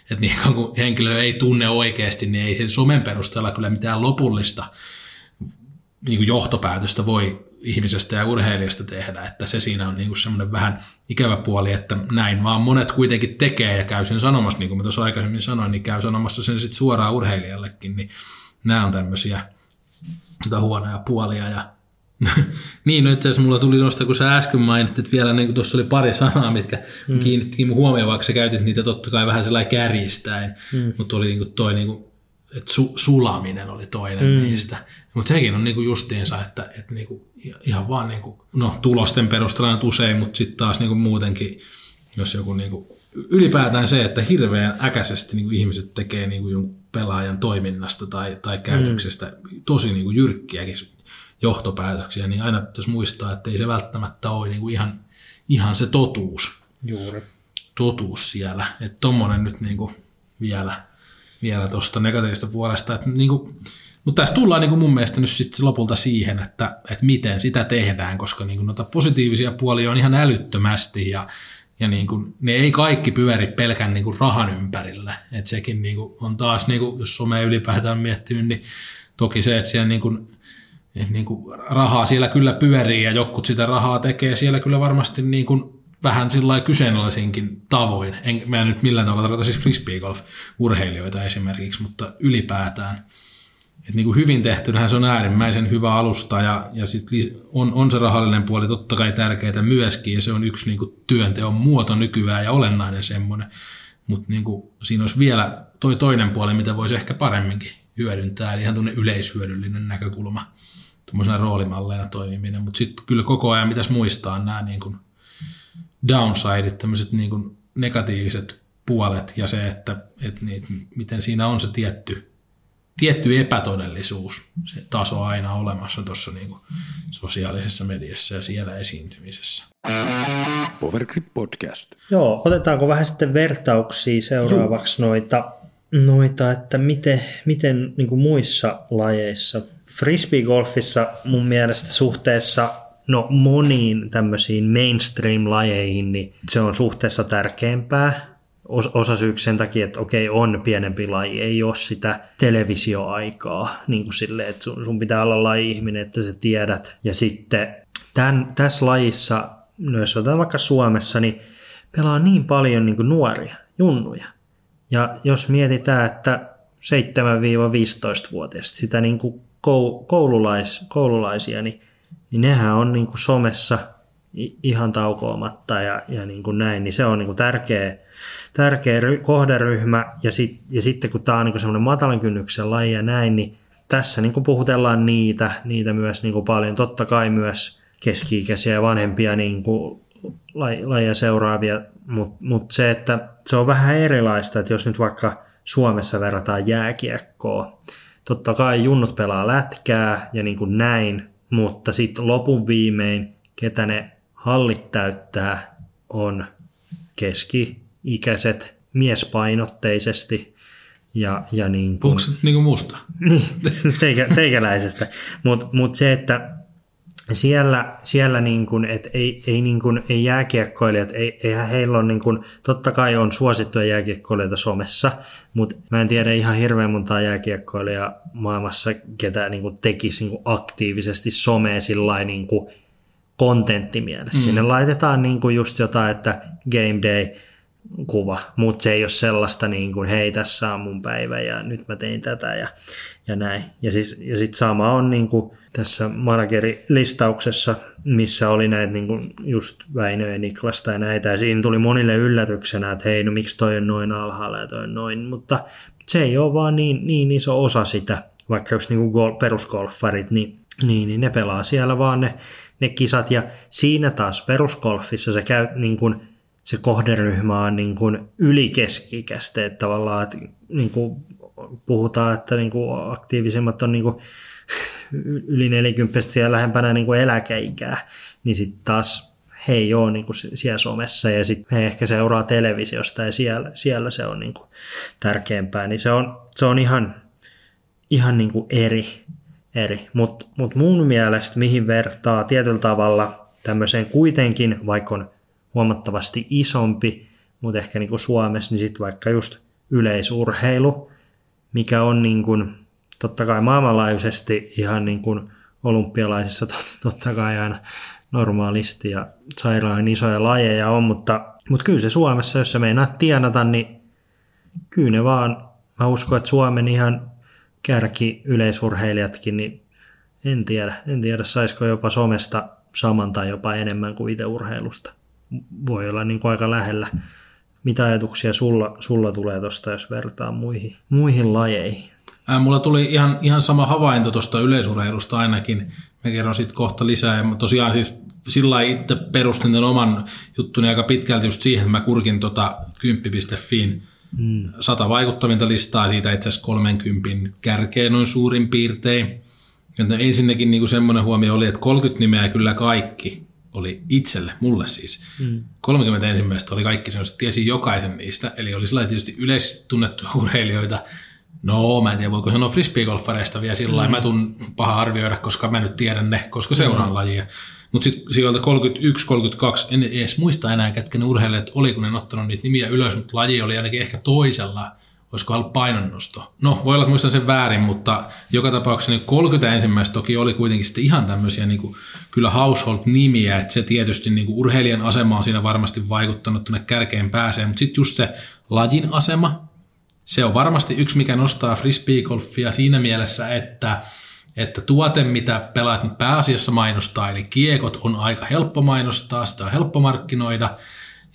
että niin kun henkilö ei tunne oikeasti, niin ei sen somen perusteella kyllä mitään lopullista niin kuin johtopäätöstä voi ihmisestä ja urheilijasta tehdä, että se siinä on niin kuin semmoinen vähän ikävä puoli, että näin vaan monet kuitenkin tekee ja käy sen sanomassa, niin kuin mä tuossa aikaisemmin sanoin, niin käy sanomassa sen sitten suoraan urheilijallekin, niin nämä on tämmöisiä huonoja puolia ja niin, no itse asiassa mulla tuli noista, kun sä äsken mainitsit, että vielä niin tuossa oli pari sanaa, mitkä mm. kiinnittiin mun huomioon, vaikka sä käytit niitä totta kai vähän sellainen kärjistäin, mm. mutta oli niin kuin toi niin kuin että su, sulaminen oli toinen mm. niistä. Mutta sekin on niinku justiinsa, että, että niinku, ihan vaan niinku, no, tulosten perusteella usein, mutta sitten taas niinku muutenkin, jos joku niinku, ylipäätään se, että hirveän äkäisesti niinku ihmiset tekee niinku jonkun pelaajan toiminnasta tai, tai käytöksestä mm. tosi niinku jyrkkiäkin johtopäätöksiä, niin aina pitäisi muistaa, että ei se välttämättä ole niinku ihan, ihan se totuus. Juuri. Totuus siellä. Että tommonen nyt niinku vielä vielä tuosta negatiivista puolesta. Että niin kuin, mutta tässä tullaan niin kuin mun mielestä nyt sit lopulta siihen, että, että miten sitä tehdään, koska niin kuin noita positiivisia puolia on ihan älyttömästi ja, ja niin kuin, ne ei kaikki pyöri pelkän niin kuin rahan ympärillä. Että sekin niin kuin on taas, niin kuin, jos some ylipäätään miettinyt, niin toki se, että siellä niin kuin, niin kuin rahaa siellä kyllä pyörii ja jokut sitä rahaa tekee siellä kyllä varmasti niin kuin vähän sillä kyseenalaisinkin tavoin. En, mä en nyt millään tavalla tarkoita siis frisbeegolf-urheilijoita esimerkiksi, mutta ylipäätään. Et niin kuin hyvin tehtynähän se on äärimmäisen hyvä alusta ja, ja sit on, on se rahallinen puoli totta kai tärkeää myöskin ja se on yksi niin kuin työnteon muoto nykyään ja olennainen semmoinen. Mutta niin siinä olisi vielä toi toinen puoli, mitä voisi ehkä paremminkin hyödyntää, eli ihan tuonne yleishyödyllinen näkökulma, tuommoisena roolimalleina toimiminen. Mutta sitten kyllä koko ajan pitäisi muistaa nämä niin kuin downsideit, tämmöiset niin kuin negatiiviset puolet ja se, että, että niin, miten siinä on se tietty, tietty epätodellisuus, se taso aina olemassa tuossa niin kuin sosiaalisessa mediassa ja siellä esiintymisessä. Powergrip Podcast. Joo, otetaanko vähän sitten vertauksia seuraavaksi Joo. noita, noita, että miten, miten niin kuin muissa lajeissa. Frisbee-golfissa mun mielestä suhteessa no moniin tämmöisiin mainstream-lajeihin, niin se on suhteessa tärkeämpää. Osa syyksi sen takia, että okei, on pienempi laji, ei ole sitä televisioaikaa, niin kuin silleen, että sun, sun pitää olla laji-ihminen, että sä tiedät. Ja sitten tämän, tässä lajissa, no jos otetaan vaikka Suomessa, niin pelaa niin paljon niin kuin nuoria, junnuja. Ja jos mietitään, että 7-15-vuotiaista, sitä niin kuin koululais, koululaisia, niin, niin nehän on niin kuin somessa ihan taukoamatta ja, ja niin kuin näin, niin se on niin kuin tärkeä, tärkeä ry, kohderyhmä. Ja, sit, ja sitten kun tämä on niin semmoinen matalan kynnyksen laji ja näin, niin tässä niin kuin puhutellaan niitä, niitä myös niin kuin paljon. Totta kai myös keski-ikäisiä ja vanhempia niin kuin lajia seuraavia, mutta mut se, että se on vähän erilaista, että jos nyt vaikka Suomessa verrataan jääkiekkoa, totta kai junnut pelaa lätkää ja niin kuin näin, mutta sitten lopun viimein, ketä ne hallit täyttää, on keski-ikäiset miespainotteisesti ja, ja niin kuin... Onko niin kuin musta? Teikä, teikäläisestä. Mutta mut se, että siellä, siellä niin kuin, et ei, ei, niin kuin, ei jääkiekkoilijat, ei, eihän heillä ole, niin kuin, totta kai on suosittuja jääkiekkoilijoita somessa, mutta mä en tiedä ihan hirveän montaa jääkiekkoilijaa maailmassa, ketä niin kuin, tekisi niin kuin, aktiivisesti somea sillä niin kuin, kontenttimielessä. Mm. Sinne laitetaan niin kuin, just jotain, että game day, kuva, mutta se ei ole sellaista niin kuin, hei tässä on mun päivä ja nyt mä tein tätä ja, ja näin. Ja, siis, ja sitten sama on niin kuin, tässä managerilistauksessa, missä oli näitä niin kuin just Väinö ja Niklasta ja näitä, ja siinä tuli monille yllätyksenä, että hei, no miksi toi on noin alhaalla ja toi on noin, mutta se ei ole vaan niin, niin iso osa sitä, vaikka just niin kuin perusgolfarit, niin, niin, niin ne pelaa siellä vaan ne, ne kisat, ja siinä taas perusgolfissa se käy niin kuin, se kohderyhmä on niin kuin ylikeski-ikäistä, että tavallaan että niin kuin puhutaan, että niin kuin aktiivisimmat on niin kuin yli 40 ja lähempänä niin kuin eläkeikää, niin sitten taas he ei ole niin kuin siellä somessa ja sitten he ehkä seuraa televisiosta ja siellä, siellä se on niin kuin tärkeämpää, niin se on, se on ihan, ihan niin kuin eri, eri. mutta mut mun mielestä mihin vertaa tietyllä tavalla tämmöiseen kuitenkin, vaikka on huomattavasti isompi, mutta ehkä niin kuin Suomessa, niin sitten vaikka just yleisurheilu, mikä on niin kuin, totta kai maailmanlaajuisesti ihan niin kuin olympialaisissa totta kai aina normaalisti ja sairaan isoja lajeja on, mutta, mutta kyllä se Suomessa, jos sä meinaat tienata, niin kyllä ne vaan, mä uskon, että Suomen ihan kärki yleisurheilijatkin, niin en tiedä, en tiedä saisiko jopa somesta saman tai jopa enemmän kuin itse urheilusta. Voi olla niin kuin aika lähellä. Mitä ajatuksia sulla, sulla tulee tuosta, jos vertaa muihin, muihin lajeihin? Ää, mulla tuli ihan, ihan sama havainto tuosta yleisurheilusta ainakin. Mä kerron sitten kohta lisää. Ja tosiaan siis sillä itse perustin tämän oman juttuni aika pitkälti just siihen, että mä kurkin tota kymppi.fiin mm. sata vaikuttavinta listaa siitä itse asiassa 30 kärkeä noin suurin piirtein. Ja ensinnäkin niin semmoinen huomio oli, että 30 nimeä kyllä kaikki oli itselle, mulle siis. Mm. 30 ensimmäistä oli kaikki sellaiset, tiesi jokaisen niistä. Eli oli sellaisia tietysti yleisesti tunnettuja urheilijoita, No, mä en tiedä, voiko sanoa frisbeegolfareista vielä sillä mm. Mä tuun paha arvioida, koska mä nyt tiedän ne, koska seuraan mm. lajia. Mutta sitten sieltä 31, 32, en edes muista enää, ketkä ne urheilijat oli, kun ne ottanut niitä nimiä ylös, mutta laji oli ainakin ehkä toisella. Olisiko ollut painonnosto? No, voi olla, että muistan sen väärin, mutta joka tapauksessa niin 30 ensimmäistä toki oli kuitenkin sitten ihan tämmöisiä niin kuin, kyllä household-nimiä, että se tietysti niin kuin urheilijan asema on siinä varmasti vaikuttanut tuonne kärkeen pääseen, mutta sitten just se lajin asema, se on varmasti yksi, mikä nostaa frisbeegolfia siinä mielessä, että, että tuote, mitä pelaat pääasiassa mainostaa, eli kiekot, on aika helppo mainostaa, sitä on helppo markkinoida,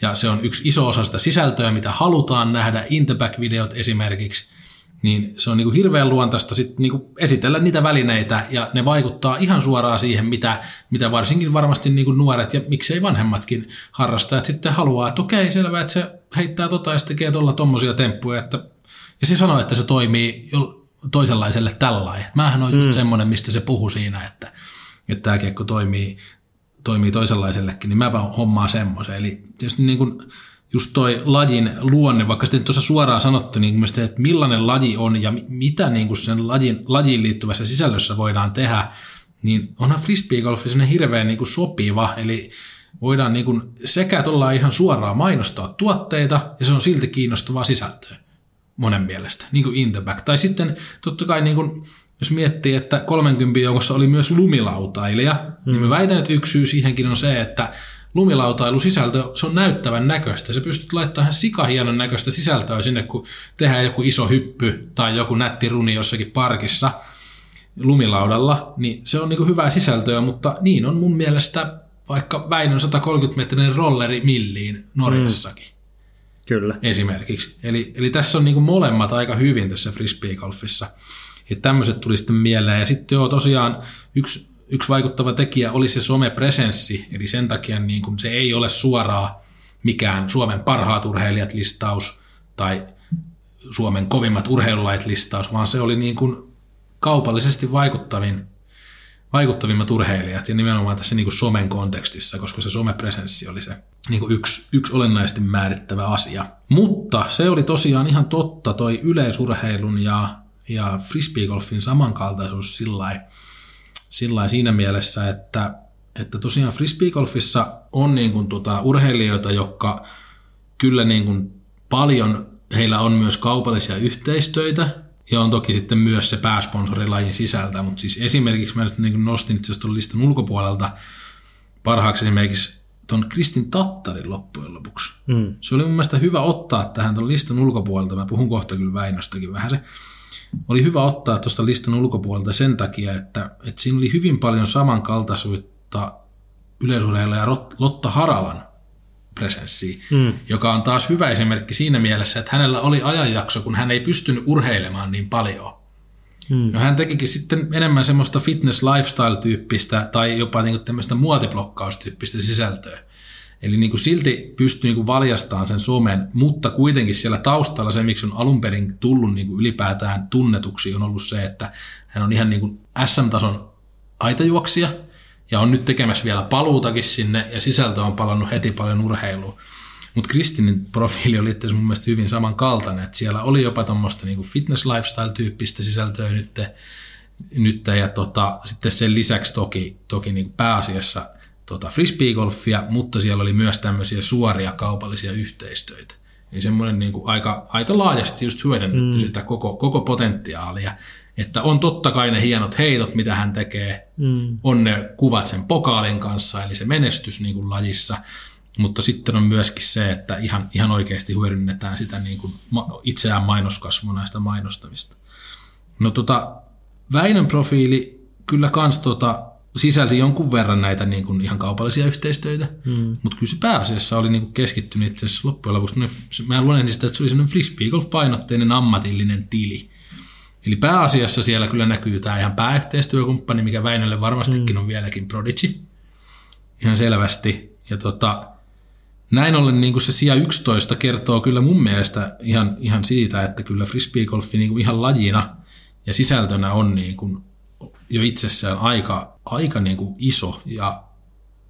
ja se on yksi iso osa sitä sisältöä, mitä halutaan nähdä, Interback-videot esimerkiksi, niin se on niin kuin hirveän luontaista sit niin kuin esitellä niitä välineitä, ja ne vaikuttaa ihan suoraan siihen, mitä, mitä varsinkin varmasti niin kuin nuoret ja miksei vanhemmatkin harrastajat sitten haluaa, että okei, selvä, että se heittää tota ja tekee tuolla tommosia temppuja, että ja se sanoi, että se toimii toisenlaiselle tällainen. Mähän on just mm. semmoinen, mistä se puhuu siinä, että, että tämä kiekko toimii, toimii toisenlaisellekin, niin mäpä hommaa semmoisen. Eli tietysti niin kuin just toi lajin luonne, vaikka sitten tuossa suoraan sanottu, niin mielestäni, että millainen laji on ja mitä niin kuin sen lajin, lajiin liittyvässä sisällössä voidaan tehdä, niin onhan frisbeegolfi sellainen hirveän niin kuin sopiva, eli voidaan niin kuin sekä tuolla ihan suoraan mainostaa tuotteita, ja se on silti kiinnostavaa sisältöä monen mielestä, niin kuin in the back. Tai sitten totta kai niin kuin, jos miettii, että 30 joukossa oli myös lumilautailija, mm. niin mä väitän, että yksi syy siihenkin on se, että lumilautailu sisältö, se on näyttävän näköistä. Se pystyt laittamaan sikahienon näköistä sisältöä sinne, kun tehdään joku iso hyppy tai joku nätti runi jossakin parkissa lumilaudalla, niin se on niin kuin hyvää sisältöä, mutta niin on mun mielestä vaikka Väinön 130-metrinen rolleri milliin Norjassakin. Mm. Kyllä. Esimerkiksi. Eli, eli tässä on niin kuin molemmat aika hyvin tässä frisbeegolfissa. Että tämmöiset tuli sitten mieleen. Ja sitten joo, tosiaan yksi yksi vaikuttava tekijä oli se somepresenssi, eli sen takia niin kuin se ei ole suoraa mikään Suomen parhaat urheilijat listaus tai Suomen kovimmat urheilulait listaus, vaan se oli niin kuin kaupallisesti vaikuttavin, vaikuttavimmat urheilijat ja nimenomaan tässä niin kuin somen kontekstissa, koska se somepresenssi oli se niin kuin yksi, yksi olennaisesti määrittävä asia. Mutta se oli tosiaan ihan totta toi yleisurheilun ja, ja frisbeegolfin samankaltaisuus sillä sillä siinä mielessä, että, että tosiaan frisbeegolfissa on niin kuin tuota urheilijoita, jotka kyllä niin kuin paljon, heillä on myös kaupallisia yhteistöitä, ja on toki sitten myös se pääsponsori lajin sisältä, mutta siis esimerkiksi mä nyt niin nostin itse asiassa listan ulkopuolelta parhaaksi esimerkiksi tuon Kristin Tattarin loppujen lopuksi. Mm. Se oli mun mielestä hyvä ottaa tähän tuon listan ulkopuolelta, mä puhun kohta kyllä Väinöstäkin vähän se, oli hyvä ottaa tuosta listan ulkopuolelta sen takia, että, että siinä oli hyvin paljon samankaltaisuutta yleisurheilla ja Lotta Haralan presenssiin, mm. joka on taas hyvä esimerkki siinä mielessä, että hänellä oli ajanjakso, kun hän ei pystynyt urheilemaan niin paljon. Mm. No hän tekikin sitten enemmän semmoista fitness lifestyle-tyyppistä tai jopa niin tämmöistä muotiblokkaustyyppistä sisältöä. Eli niin kuin silti pystyy niin kuin valjastamaan sen somen, mutta kuitenkin siellä taustalla se, miksi on alun perin tullut niin kuin ylipäätään tunnetuksi, on ollut se, että hän on ihan niin kuin SM-tason aitajuoksija ja on nyt tekemässä vielä paluutakin sinne ja sisältö on palannut heti paljon urheiluun. Mutta Kristinin profiili oli itse mun mielestä hyvin samankaltainen, että siellä oli jopa tuommoista niin fitness lifestyle-tyyppistä sisältöä nyt, nyt ja tota, sitten sen lisäksi toki, toki niin pääasiassa – tota frisbeegolfia, mutta siellä oli myös tämmöisiä suoria kaupallisia yhteistöitä. Niin semmoinen niin kuin aika, aika laajasti just hyödynnetty mm. sitä koko, koko potentiaalia. Että on totta kai ne hienot heitot, mitä hän tekee, mm. on ne kuvat sen pokaalin kanssa, eli se menestys niin kuin lajissa, mutta sitten on myöskin se, että ihan, ihan oikeasti hyödynnetään sitä niin kuin itseään mainoskasvuna sitä mainostamista. No tota, Väinön profiili kyllä kans tota, sisälsi jonkun verran näitä niin kuin ihan kaupallisia yhteistyötä, mm. mutta kyllä se pääasiassa oli niin kuin keskittynyt itse asiassa loppujen lopuksi. Mä luen sitä, että se oli sellainen frisbeegolf-painotteinen ammatillinen tili. Eli pääasiassa siellä kyllä näkyy tämä ihan pääyhteistyökumppani, mikä Väinölle varmastikin mm. on vieläkin Prodigy. Ihan selvästi. Ja tota, näin ollen niin kuin se sija 11 kertoo kyllä mun mielestä ihan, ihan siitä, että kyllä frisbeegolfi niin kuin ihan lajina ja sisältönä on niin kuin jo itsessään aika, aika niin kuin iso ja,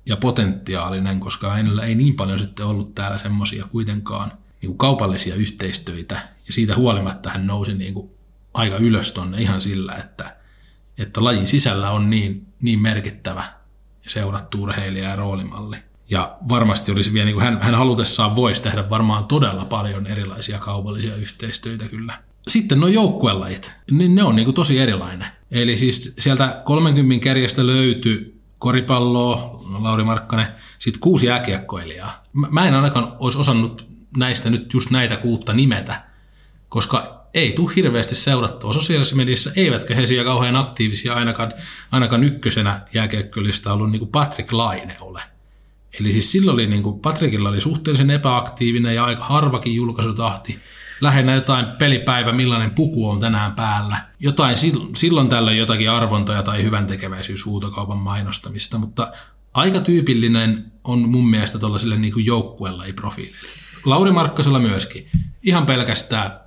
ja potentiaalinen, koska hänellä ei niin paljon sitten ollut täällä semmoisia kuitenkaan niin kuin kaupallisia yhteistöitä, ja siitä huolimatta hän nousi niin kuin aika ylös tonne ihan sillä, että, että lajin sisällä on niin, niin merkittävä ja seurattu urheilija ja roolimalli. Ja varmasti olisi vielä, niin kuin hän, hän halutessaan voisi tehdä varmaan todella paljon erilaisia kaupallisia yhteistyötä kyllä. Sitten nuo joukkuelajit, niin ne on niin kuin tosi erilainen. Eli siis sieltä 30 kärjestä löytyi koripalloa, Lauri Markkanen, sitten kuusi jääkiekkoilijaa. Mä en ainakaan olisi osannut näistä nyt just näitä kuutta nimetä, koska ei tule hirveästi seurattua sosiaalisessa mediassa, eivätkä he siellä kauhean aktiivisia ainakaan, ainakaan ykkösenä jääkiekkoilista ollut niin kuin Patrick Laine ole. Eli siis silloin oli, niin kuin Patrickilla oli suhteellisen epäaktiivinen ja aika harvakin julkaisutahti lähinnä jotain pelipäivä, millainen puku on tänään päällä. Jotain silloin tällöin jotakin arvontoja tai hyvän tekeväisyys huutokaupan mainostamista, mutta aika tyypillinen on mun mielestä tuollaisille niin joukkueella ei profiileille. Lauri Markkasella myöskin. Ihan pelkästään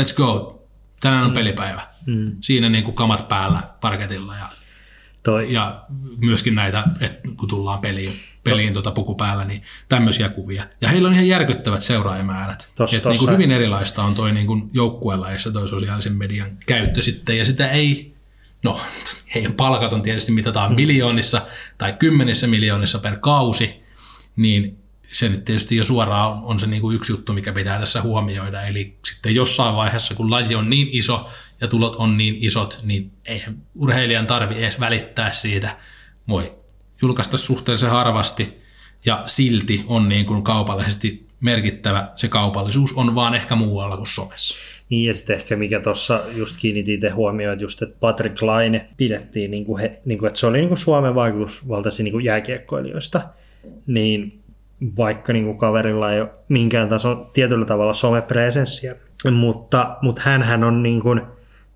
let's go, tänään on mm. pelipäivä. Mm. Siinä niin kuin kamat päällä parketilla ja, Toi. ja myöskin näitä, että kun tullaan peliin peliin tuota puku päällä, niin tämmöisiä kuvia. Ja heillä on ihan järkyttävät seuraajamäärät. Tossa, tossa. Niin kuin hyvin erilaista on toi niin kuin joukkuelaissa toi sosiaalisen median käyttö sitten, ja sitä ei, no heidän palkat on tietysti mitataan mm. miljoonissa tai kymmenissä miljoonissa per kausi, niin se nyt tietysti jo suoraan on, on se niin kuin yksi juttu, mikä pitää tässä huomioida. Eli sitten jossain vaiheessa, kun laji on niin iso ja tulot on niin isot, niin eihän urheilijan tarvi edes välittää siitä. Voi julkaista suhteellisen harvasti ja silti on niin kuin kaupallisesti merkittävä. Se kaupallisuus on vaan ehkä muualla kuin somessa. Niin ja sitten ehkä mikä tuossa just kiinnitin itse huomioon, että just että Patrick Laine pidettiin, niin kuin he, niin kuin, että se oli niin kuin Suomen vaikutusvaltaisi niin kuin jääkiekkoilijoista, niin vaikka niin kuin kaverilla ei ole minkään tason tietyllä tavalla somepresenssiä, mutta, mutta hän on niin kuin,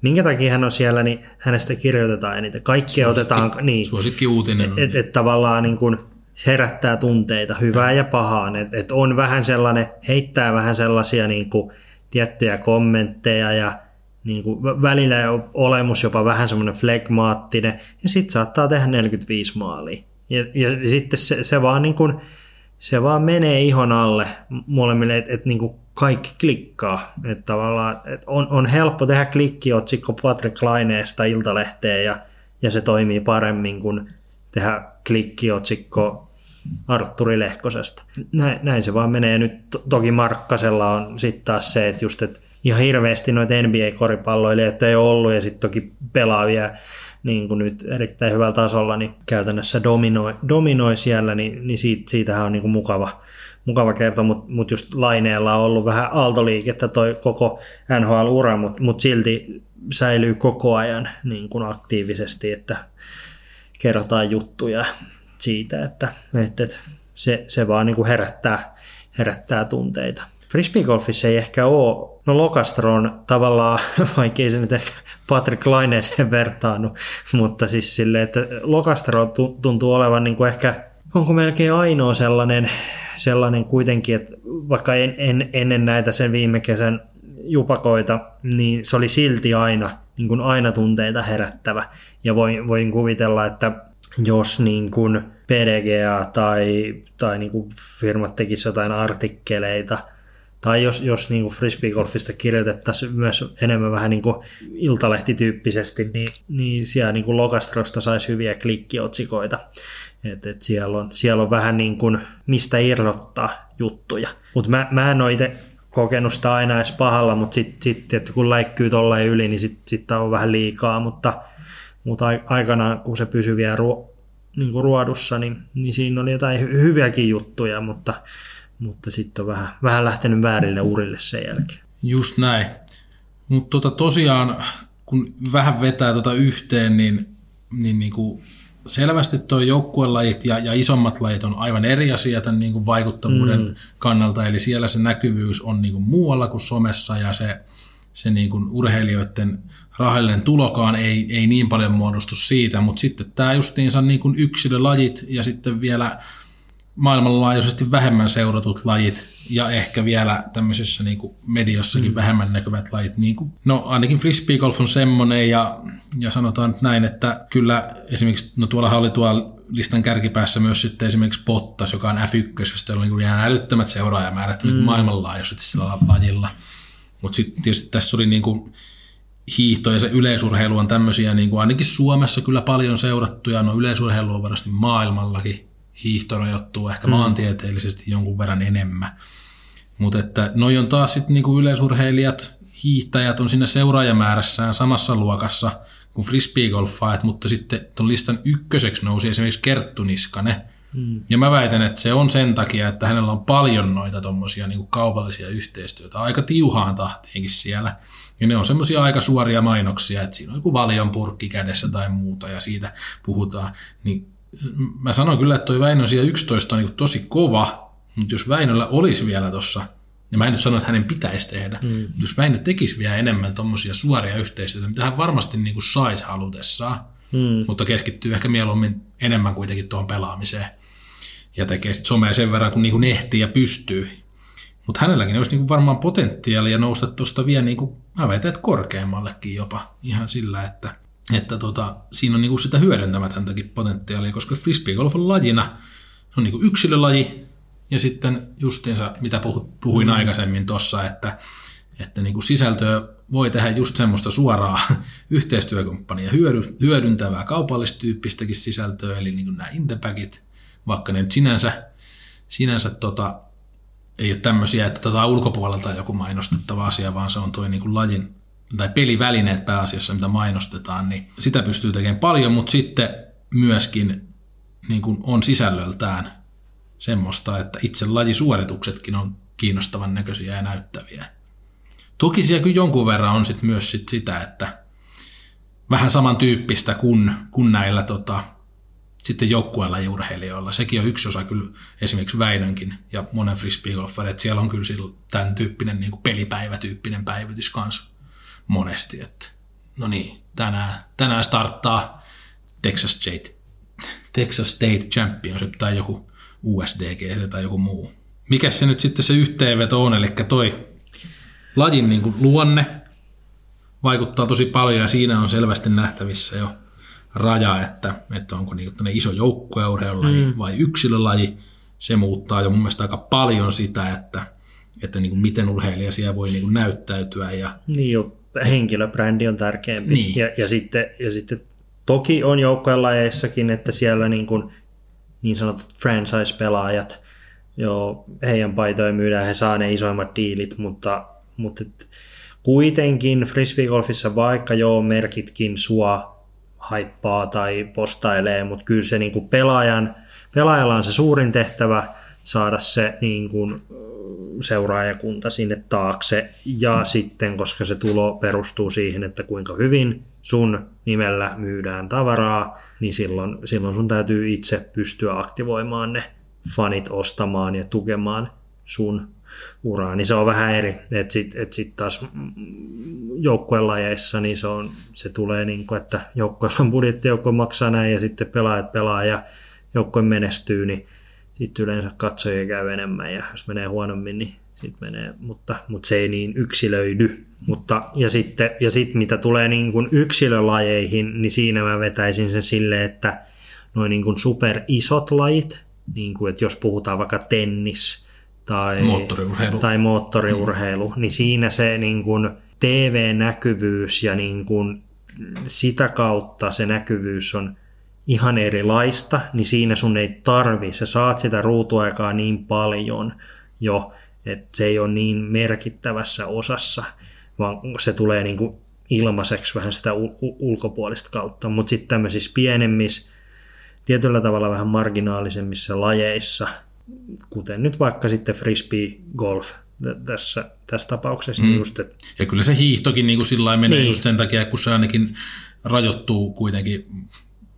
minkä takia hän on siellä, niin hänestä kirjoitetaan eniten. Kaikkea suosikki, otetaan, niin, suosikki uutinen. Että et, et tavallaan niin kuin, herättää tunteita, hyvää ja, ja pahaan. Että et on vähän sellainen, heittää vähän sellaisia niin kuin, tiettyjä kommentteja ja niin kuin välillä olemus jopa vähän semmoinen flegmaattinen ja sitten saattaa tehdä 45 maalia. Ja, ja sitten se, se vaan niin kuin, se vaan menee ihon alle molemmille, että et niinku kaikki klikkaa. Että tavallaan on, on helppo tehdä klikkiotsikko Patrick Laineesta Iltalehteen ja, ja se toimii paremmin kuin tehdä klikkiotsikko Arturi Lehkosesta. Näin, näin se vaan menee. Nyt to, toki Markkasella on sitten taas se, että just, että ihan hirveästi noita NBA-koripalloilijoita ei ollut ja sitten toki pelaavia niin kuin nyt erittäin hyvällä tasolla, niin käytännössä dominoi, dominoi siellä, niin, niin siitä, siitähän on niin kuin mukava, mukava kertoa, mutta mut just Laineella on ollut vähän aaltoliikettä toi koko NHL-ura, mutta mut silti säilyy koko ajan niin kuin aktiivisesti, että kerrotaan juttuja siitä, että, että, se, se vaan niin kuin herättää, herättää tunteita. Frisbeegolfissa ei ehkä ole, no Lokastro on tavallaan, vaikkei se nyt ehkä Patrick Laineeseen vertaannu, mutta siis silleen, että Lokastro tuntuu olevan niin kuin ehkä, onko melkein ainoa sellainen, sellainen kuitenkin, että vaikka en, en, ennen näitä sen viime kesän jupakoita, niin se oli silti aina, niin kuin aina tunteita herättävä. Ja voin, voin kuvitella, että jos niin kuin PDGA tai, tai niin kuin firmat tekisivät jotain artikkeleita – tai jos, jos niin kuin frisbeegolfista kirjoitettaisiin myös enemmän vähän niin kuin iltalehtityyppisesti, niin, niin siellä niin kuin Lokastrosta saisi hyviä klikkiotsikoita. Et, et siellä, on, siellä on vähän niin kuin mistä irrottaa juttuja. Mutta mä, mä en ole itse kokenut sitä aina edes pahalla, mutta sitten sit, että kun läikkyy tolleen yli, niin sitten sit on vähän liikaa, mutta, mutta aikanaan kun se pysyy vielä ruo, niin kuin ruodussa, niin, niin siinä oli jotain hyviäkin juttuja, mutta mutta sitten on vähän, vähän lähtenyt väärille urille sen jälkeen. Just näin. Mutta tota, tosiaan, kun vähän vetää tota yhteen, niin, niin, niin kuin selvästi tuo joukkuelajit ja, ja isommat lajit on aivan eri asia tämän niin kuin vaikuttavuuden mm. kannalta, eli siellä se näkyvyys on niin kuin muualla kuin somessa ja se, se niin kuin urheilijoiden rahallinen tulokaan ei, ei niin paljon muodostu siitä, mutta sitten tämä justiinsa niin kuin yksilölajit ja sitten vielä maailmanlaajuisesti vähemmän seuratut lajit ja ehkä vielä tämmöisissä niin kuin mediossakin mm. vähemmän näkyvät lajit. Niin kuin, no ainakin frisbeegolf on semmoinen ja, ja sanotaan nyt näin, että kyllä esimerkiksi, no tuolla oli tuolla listan kärkipäässä myös sitten esimerkiksi Bottas, joka on F1, jolla on niin ihan älyttömät seuraajamäärät niin mm. niin maailmanlaajuisesti sillä lajilla. Mutta sitten tietysti tässä oli niin kuin hiihto ja se yleisurheilu on tämmöisiä niin kuin ainakin Suomessa kyllä paljon seurattuja, no yleisurheilu on varmasti maailmallakin hiihto rajoittuu ehkä mm. maantieteellisesti jonkun verran enemmän. Mutta että noi on taas sitten niinku yleisurheilijat, hiihtäjät on siinä seuraajamäärässään samassa luokassa kuin frisbeegolfaajat, mutta sitten tuon listan ykköseksi nousi esimerkiksi Kerttu Niskanen. Mm. Ja mä väitän, että se on sen takia, että hänellä on paljon noita tuommoisia niinku kaupallisia yhteistyötä, aika tiuhaan tahtiinkin siellä. Ja ne on semmoisia aika suoria mainoksia, että siinä on joku valion purkki kädessä tai muuta ja siitä puhutaan. Niin mä sanoin kyllä, että toi Väinö siellä 11 on niin tosi kova, mutta jos Väinöllä olisi vielä tuossa, ja mä en nyt sano, että hänen pitäisi tehdä, mm. mutta jos Väinö tekisi vielä enemmän tuommoisia suoria yhteistyötä, mitä hän varmasti niin kuin saisi halutessaan, mm. mutta keskittyy ehkä mieluummin enemmän kuitenkin tuohon pelaamiseen ja tekee sitten somea sen verran, kun niin kuin ehtii ja pystyy. Mutta hänelläkin olisi niin kuin varmaan potentiaalia nousta tuosta vielä, niin kuin, mä väitän, että korkeammallekin jopa ihan sillä, että että tota, siinä on niinku sitä hyödyntämätöntäkin potentiaalia, koska frisbeegolf on lajina, se on niinku yksilölaji, ja sitten justiinsa, mitä puhuin mm. aikaisemmin tuossa, että, että niinku sisältöä voi tehdä just semmoista suoraa yhteistyökumppania hyödyntävää kaupallistyyppistäkin sisältöä, eli niinku nämä intepagit, vaikka ne nyt sinänsä sinänsä tota, ei ole tämmöisiä, että tätä ulkopuolelta joku mainostettava asia, vaan se on toi niin kuin lajin tai pelivälineet pääasiassa, mitä mainostetaan, niin sitä pystyy tekemään paljon, mutta sitten myöskin niin kuin on sisällöltään semmoista, että itse lajisuorituksetkin on kiinnostavan näköisiä ja näyttäviä. Toki siellä kyllä jonkun verran on sit myös sit sitä, että vähän samantyyppistä kuin, kuin näillä tota, sitten joukkueella urheilijoilla. Sekin on yksi osa kyllä esimerkiksi Väinönkin ja monen frisbeegolfarin, että siellä on kyllä tämän tyyppinen niin kuin pelipäivätyyppinen päivitys kanssa monesti. Että, no niin, tänään, tänään starttaa Texas State, Texas State Championship tai joku USDG tai joku muu. Mikä se nyt sitten se yhteenveto on, eli toi lajin niin kuin luonne vaikuttaa tosi paljon ja siinä on selvästi nähtävissä jo raja, että, että onko niin iso joukkueurheilulaji mm. vai yksilölaji. Se muuttaa jo mun mielestä aika paljon sitä, että, että niin kuin miten urheilija siellä voi niin kuin näyttäytyä. Ja... Niin jo, henkilöbrändi on tärkeämpi. Niin. Ja, ja, sitten, ja sitten toki on joukkuelajeissakin, että siellä niin, kuin, niin sanotut franchise-pelaajat, joo, heidän paitoja myydään, he saa ne isoimmat diilit, mutta, mutta et, kuitenkin frisbeegolfissa vaikka joo merkitkin sua haippaa tai postailee, mutta kyllä se niin kuin pelaajan, pelaajalla on se suurin tehtävä saada se niin kuin seuraajakunta sinne taakse. Ja sitten, koska se tulo perustuu siihen, että kuinka hyvin sun nimellä myydään tavaraa, niin silloin, silloin sun täytyy itse pystyä aktivoimaan ne fanit ostamaan ja tukemaan sun uraa, niin se on vähän eri. Että sitten et sit taas joukkuelajeissa niin se, on, se tulee niin kuin, että joukkueella on budjetti, joukkue maksaa näin ja sitten pelaajat pelaa ja joukkue menestyy, niin sitten yleensä katsojia käy enemmän ja jos menee huonommin, niin sitten menee, mutta, mutta se ei niin yksilöidy. Mutta, ja sitten ja sit, mitä tulee niin kuin yksilölajeihin, niin siinä mä vetäisin sen silleen, että noin niin kuin super isot lajit, niin kuin, että jos puhutaan vaikka tennis tai moottoriurheilu, tai moottoriurheilu mm. niin siinä se niin kuin TV-näkyvyys ja niin kuin sitä kautta se näkyvyys on ihan erilaista, niin siinä sun ei tarvi, sä saat sitä ruutuaikaa niin paljon jo, että se ei ole niin merkittävässä osassa, vaan se tulee niin kuin ilmaiseksi vähän sitä ulkopuolista kautta. Mutta sitten tämmöisissä pienemmissä, tietyllä tavalla vähän marginaalisemmissa lajeissa, kuten nyt vaikka sitten frisbee golf tässä, tässä tapauksessa. Mm. Just, että... Ja kyllä se hiihtokin niin kuin sillä menee niin. just sen takia, kun se ainakin rajoittuu kuitenkin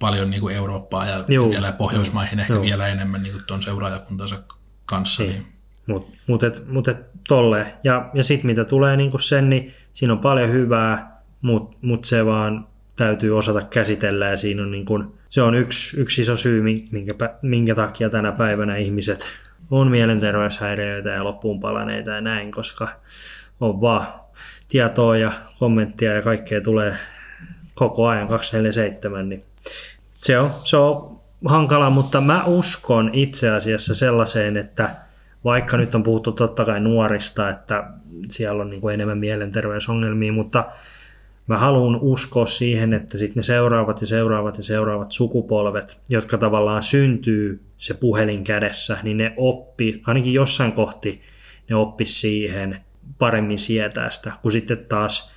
paljon niin kuin Eurooppaa ja Juu. vielä Pohjoismaihin ehkä Juu. vielä enemmän niin kuin tuon seuraajakuntansa kanssa. Niin. Niin. Mutta mut et, mut et tolleen. Ja, ja sitten mitä tulee niin kuin sen, niin siinä on paljon hyvää, mutta mut se vaan täytyy osata käsitellä ja siinä on niin kuin, se on yksi, yksi iso syy, minkä, minkä takia tänä päivänä ihmiset on mielenterveyshäiriöitä ja loppuun palaneita ja näin, koska on vaan tietoa ja kommenttia ja kaikkea tulee koko ajan 247, niin se on, se on hankala, mutta mä uskon itse asiassa sellaiseen, että vaikka nyt on puhuttu totta kai nuorista, että siellä on niin kuin enemmän mielenterveysongelmia, mutta mä haluan uskoa siihen, että sitten ne seuraavat ja seuraavat ja seuraavat sukupolvet, jotka tavallaan syntyy se puhelin kädessä, niin ne oppi, ainakin jossain kohti ne oppi siihen paremmin sietää sitä, kun sitten taas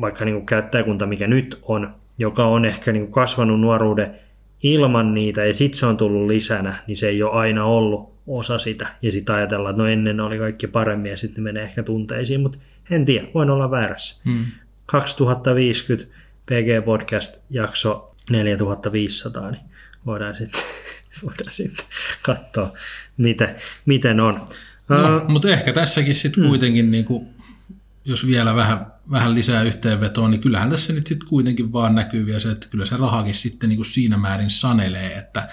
vaikka niin kuin käyttäjäkunta, mikä nyt on, joka on ehkä niin kuin kasvanut nuoruuden ilman niitä ja sitten se on tullut lisänä, niin se ei ole aina ollut osa sitä. Ja sitten ajatellaan, että no ennen oli kaikki paremmin ja sitten menee ehkä tunteisiin, mutta en tiedä, voin olla väärässä. Hmm. 2050 PG Podcast jakso 4500, niin voidaan sitten, voidaan sitten katsoa, miten, miten on. No, uh, mutta ehkä tässäkin sitten hmm. kuitenkin, niin kuin, jos vielä vähän, vähän lisää yhteenvetoa, niin kyllähän tässä nyt sitten kuitenkin vaan näkyy vielä se, että kyllä se rahakin sitten niin kuin siinä määrin sanelee, että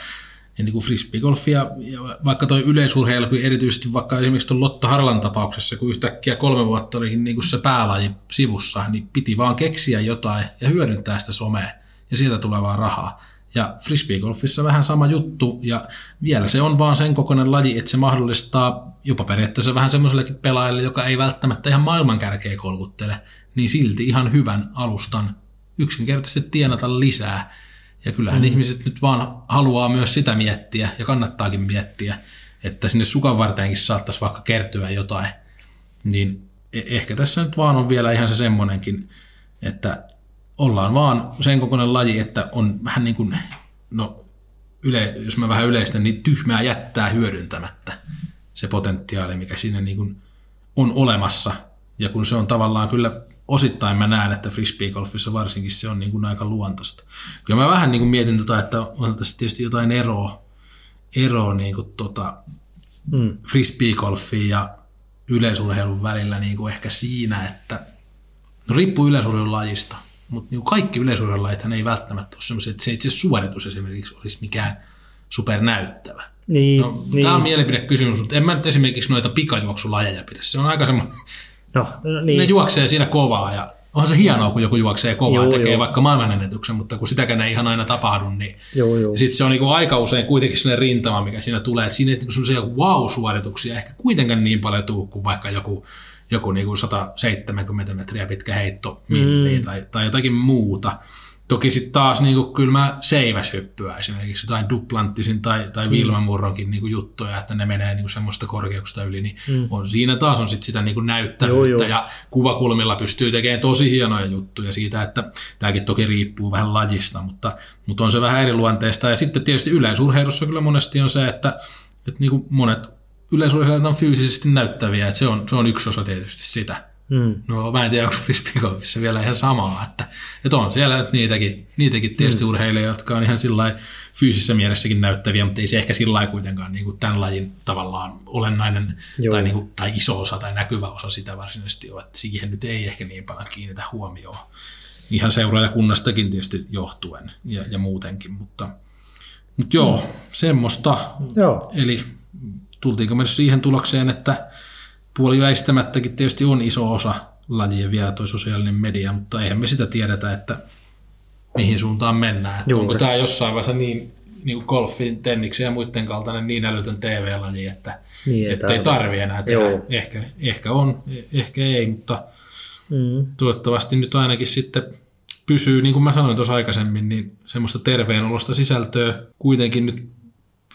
ja niin kuin frisbeegolf ja, ja vaikka toi yleisurheilu, erityisesti vaikka esimerkiksi tuon Lotta Harlan tapauksessa, kun yhtäkkiä kolme vuotta oli niin kuin se päälaji sivussa, niin piti vaan keksiä jotain ja hyödyntää sitä somea ja sieltä tulevaa rahaa. Ja frisbeegolfissa vähän sama juttu, ja vielä se on vaan sen kokoinen laji, että se mahdollistaa jopa periaatteessa vähän semmoisellekin pelaajalle, joka ei välttämättä ihan maailmankärkeä kolkuttele, niin silti ihan hyvän alustan yksinkertaisesti tienata lisää ja kyllähän mm. ihmiset nyt vaan haluaa myös sitä miettiä ja kannattaakin miettiä, että sinne sukan varteenkin saattaisi vaikka kertyä jotain, niin e- ehkä tässä nyt vaan on vielä ihan se semmonenkin, että ollaan vaan sen kokoinen laji, että on vähän niin kuin, no yle, jos mä vähän yleistän, niin tyhmää jättää hyödyntämättä se potentiaali, mikä siinä niin kuin on olemassa. Ja kun se on tavallaan kyllä osittain mä näen, että frisbeegolfissa varsinkin se on niin kuin aika luontaista. Kyllä mä vähän niin kuin mietin tota, että on tässä tietysti jotain eroa, eroa niin kuin tota mm. frisbeegolfiin ja yleisurheilun välillä niin kuin ehkä siinä, että no riippuu yleisurheilun lajista, mutta niin kaikki yleisurheilulajithan ei välttämättä ole sellaisia, että se itse suoritus esimerkiksi olisi mikään supernäyttävä. Niin, no, niin. Tämä on mielipidekysymys, mutta en mä nyt esimerkiksi noita pikajuoksulajeja pidä. Se on aika semmoinen, no, no, niin. ne juoksee siinä kovaa ja onhan se hienoa, kun joku juoksee kovaa ja tekee joo. vaikka maailmanennätyksen, mutta kun sitäkään ei ihan aina tapahdu, niin Joo, joo. sitten se on niinku aika usein kuitenkin sellainen rintama, mikä siinä tulee. Että siinä ei niinku sellaisia wow-suorituksia ehkä kuitenkaan niin paljon tuu kuin vaikka joku, joku niinku 170 metriä pitkä heitto milli mm. tai, tai jotakin muuta. Toki sitten taas niinku, kyllä mä seiväshyppyä esimerkiksi jotain duplanttisin tai, tai Vilmamurronkin niinku juttuja, että ne menee niinku semmoista korkeuksista yli, niin mm. on, siinä taas on sit sitä niinku näyttävyyttä Joo, joo. ja kuvakulmilla pystyy tekemään tosi hienoja juttuja siitä, että tämäkin toki riippuu vähän lajista, mutta, mutta on se vähän eri luonteesta. Ja sitten tietysti yleisurheilussa kyllä monesti on se, että, että niinku monet yleisurheilijat on fyysisesti näyttäviä, että se on, se on yksi osa tietysti sitä. Mm. No mä en tiedä, onko frisbeegolfissa vielä ihan samaa, että, että on siellä nyt niitäkin, niitäkin tietysti mm. urheilijoita, jotka on ihan sillä fyysisessä mielessäkin näyttäviä, mutta ei se ehkä sillä kuitenkaan niin kuin tämän lajin tavallaan olennainen Joo. tai, niin kuin, tai iso osa tai näkyvä osa sitä varsinaisesti ole, että siihen nyt ei ehkä niin paljon kiinnitä huomioon. Ihan seuraajakunnastakin tietysti johtuen ja, ja muutenkin, mutta, mutta joo, mm. semmoista. Joo. Eli tultiinko me siihen tulokseen, että puoli väistämättäkin tietysti on iso osa lajia vielä toi sosiaalinen media, mutta eihän me sitä tiedetä, että mihin suuntaan mennään. Että onko tämä jossain vaiheessa niin, niin kuin golfin, tenniksen ja muiden kaltainen niin älytön TV-laji, että, Niin, ei tarvi. tarvi enää tehdä. Joo. Ehkä, ehkä on, e- ehkä ei, mutta Mm. toivottavasti nyt ainakin sitten pysyy, niin kuin mä sanoin tuossa aikaisemmin, niin semmoista terveenolosta sisältöä kuitenkin nyt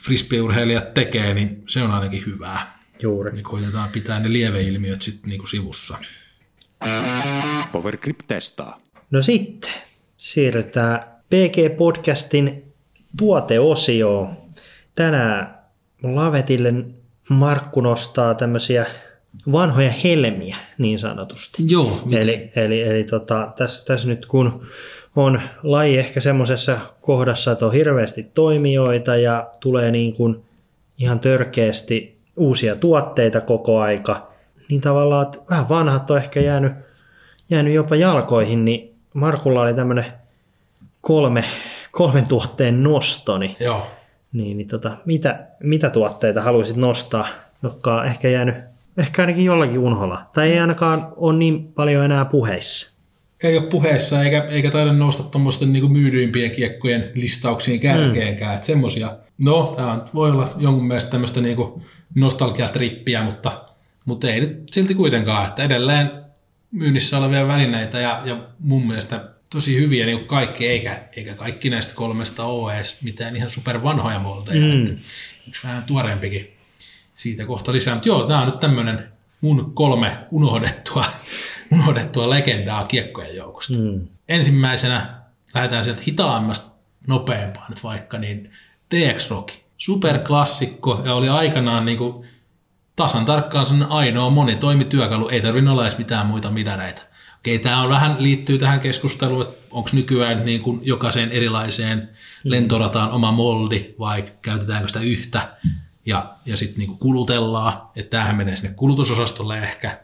frisbeeurheilijat tekee, niin se on ainakin hyvää. Juuri. Niin koitetaan pitää ne lieveilmiöt sitten niinku sivussa. Powergrip testaa. No sitten siirrytään PG-podcastin tuoteosioon. Tänään Lavetille Markku nostaa tämmöisiä vanhoja helmiä niin sanotusti. Joo, Eli, eli, eli tota, tässä, tässä nyt kun on laji ehkä semmoisessa kohdassa, että on hirveästi toimijoita ja tulee niin kuin ihan törkeästi uusia tuotteita koko aika, niin tavallaan että vähän vanhat on ehkä jäänyt, jäänyt jopa jalkoihin, niin Markulla oli tämmöinen kolme, kolmen tuotteen nosto, niin, Joo. niin, niin tota, mitä, mitä tuotteita haluaisit nostaa, jotka on ehkä jäänyt ehkä ainakin jollakin unholla, tai ei ainakaan ole niin paljon enää puheissa. Ei ole puheessa eikä, eikä taida nousta tuommoisten niinku myydyimpien kiekkojen listauksiin kärkeenkään. Mm. Semmoisia, no tämä voi olla jonkun mielestä tämmöistä niinku nostalgiatrippiä, mutta, mutta ei nyt silti kuitenkaan. Että edelleen myynnissä olevia välineitä ja, ja mun mielestä tosi hyviä niin kaikki, eikä, eikä kaikki näistä kolmesta ole edes mitään ihan super vanhoja moldeja. Mm. Että yksi vähän tuoreempikin siitä kohta lisää. Mutta joo, tämä on nyt tämmöinen mun kolme unohdettua, unohdettua legendaa kiekkojen joukosta. Mm. Ensimmäisenä lähdetään sieltä hitaammasta nopeampaa nyt vaikka, niin DX Rock. Superklassikko ja oli aikanaan niin kuin tasan tarkkaan sen ainoa monitoimityökalu, ei tarvinnut olla edes mitään muita midareita. Okei, tämä on vähän liittyy tähän keskusteluun, että onko nykyään niin kuin jokaiseen erilaiseen lentorataan oma moldi vai käytetäänkö sitä yhtä ja, ja sitten niin kulutellaan. Että tämähän menee sinne kulutusosastolle ehkä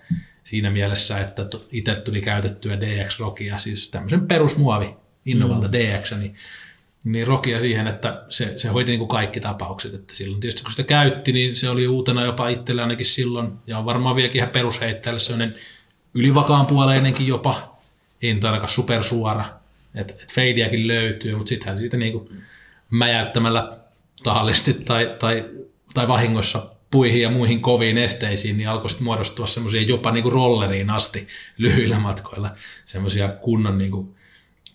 siinä mielessä, että itse tuli käytettyä DX-rokia, siis tämmöisen perusmuovi Innovalta mm. DX, niin niin rokia siihen, että se, se hoiti niin kuin kaikki tapaukset. Että silloin tietysti kun sitä käytti, niin se oli uutena jopa itselle ainakin silloin, ja on varmaan vieläkin ihan perusheitteelle sellainen ylivakaan puoleinenkin jopa, ei nyt ainakaan supersuora, että et feidiäkin löytyy, mutta sittenhän siitä niin kuin mäjäyttämällä tahallisesti tai, tai, tai vahingossa puihin ja muihin koviin esteisiin, niin alkoi sitten muodostua semmoisia jopa niin kuin rolleriin asti lyhyillä matkoilla, semmoisia kunnon niin kuin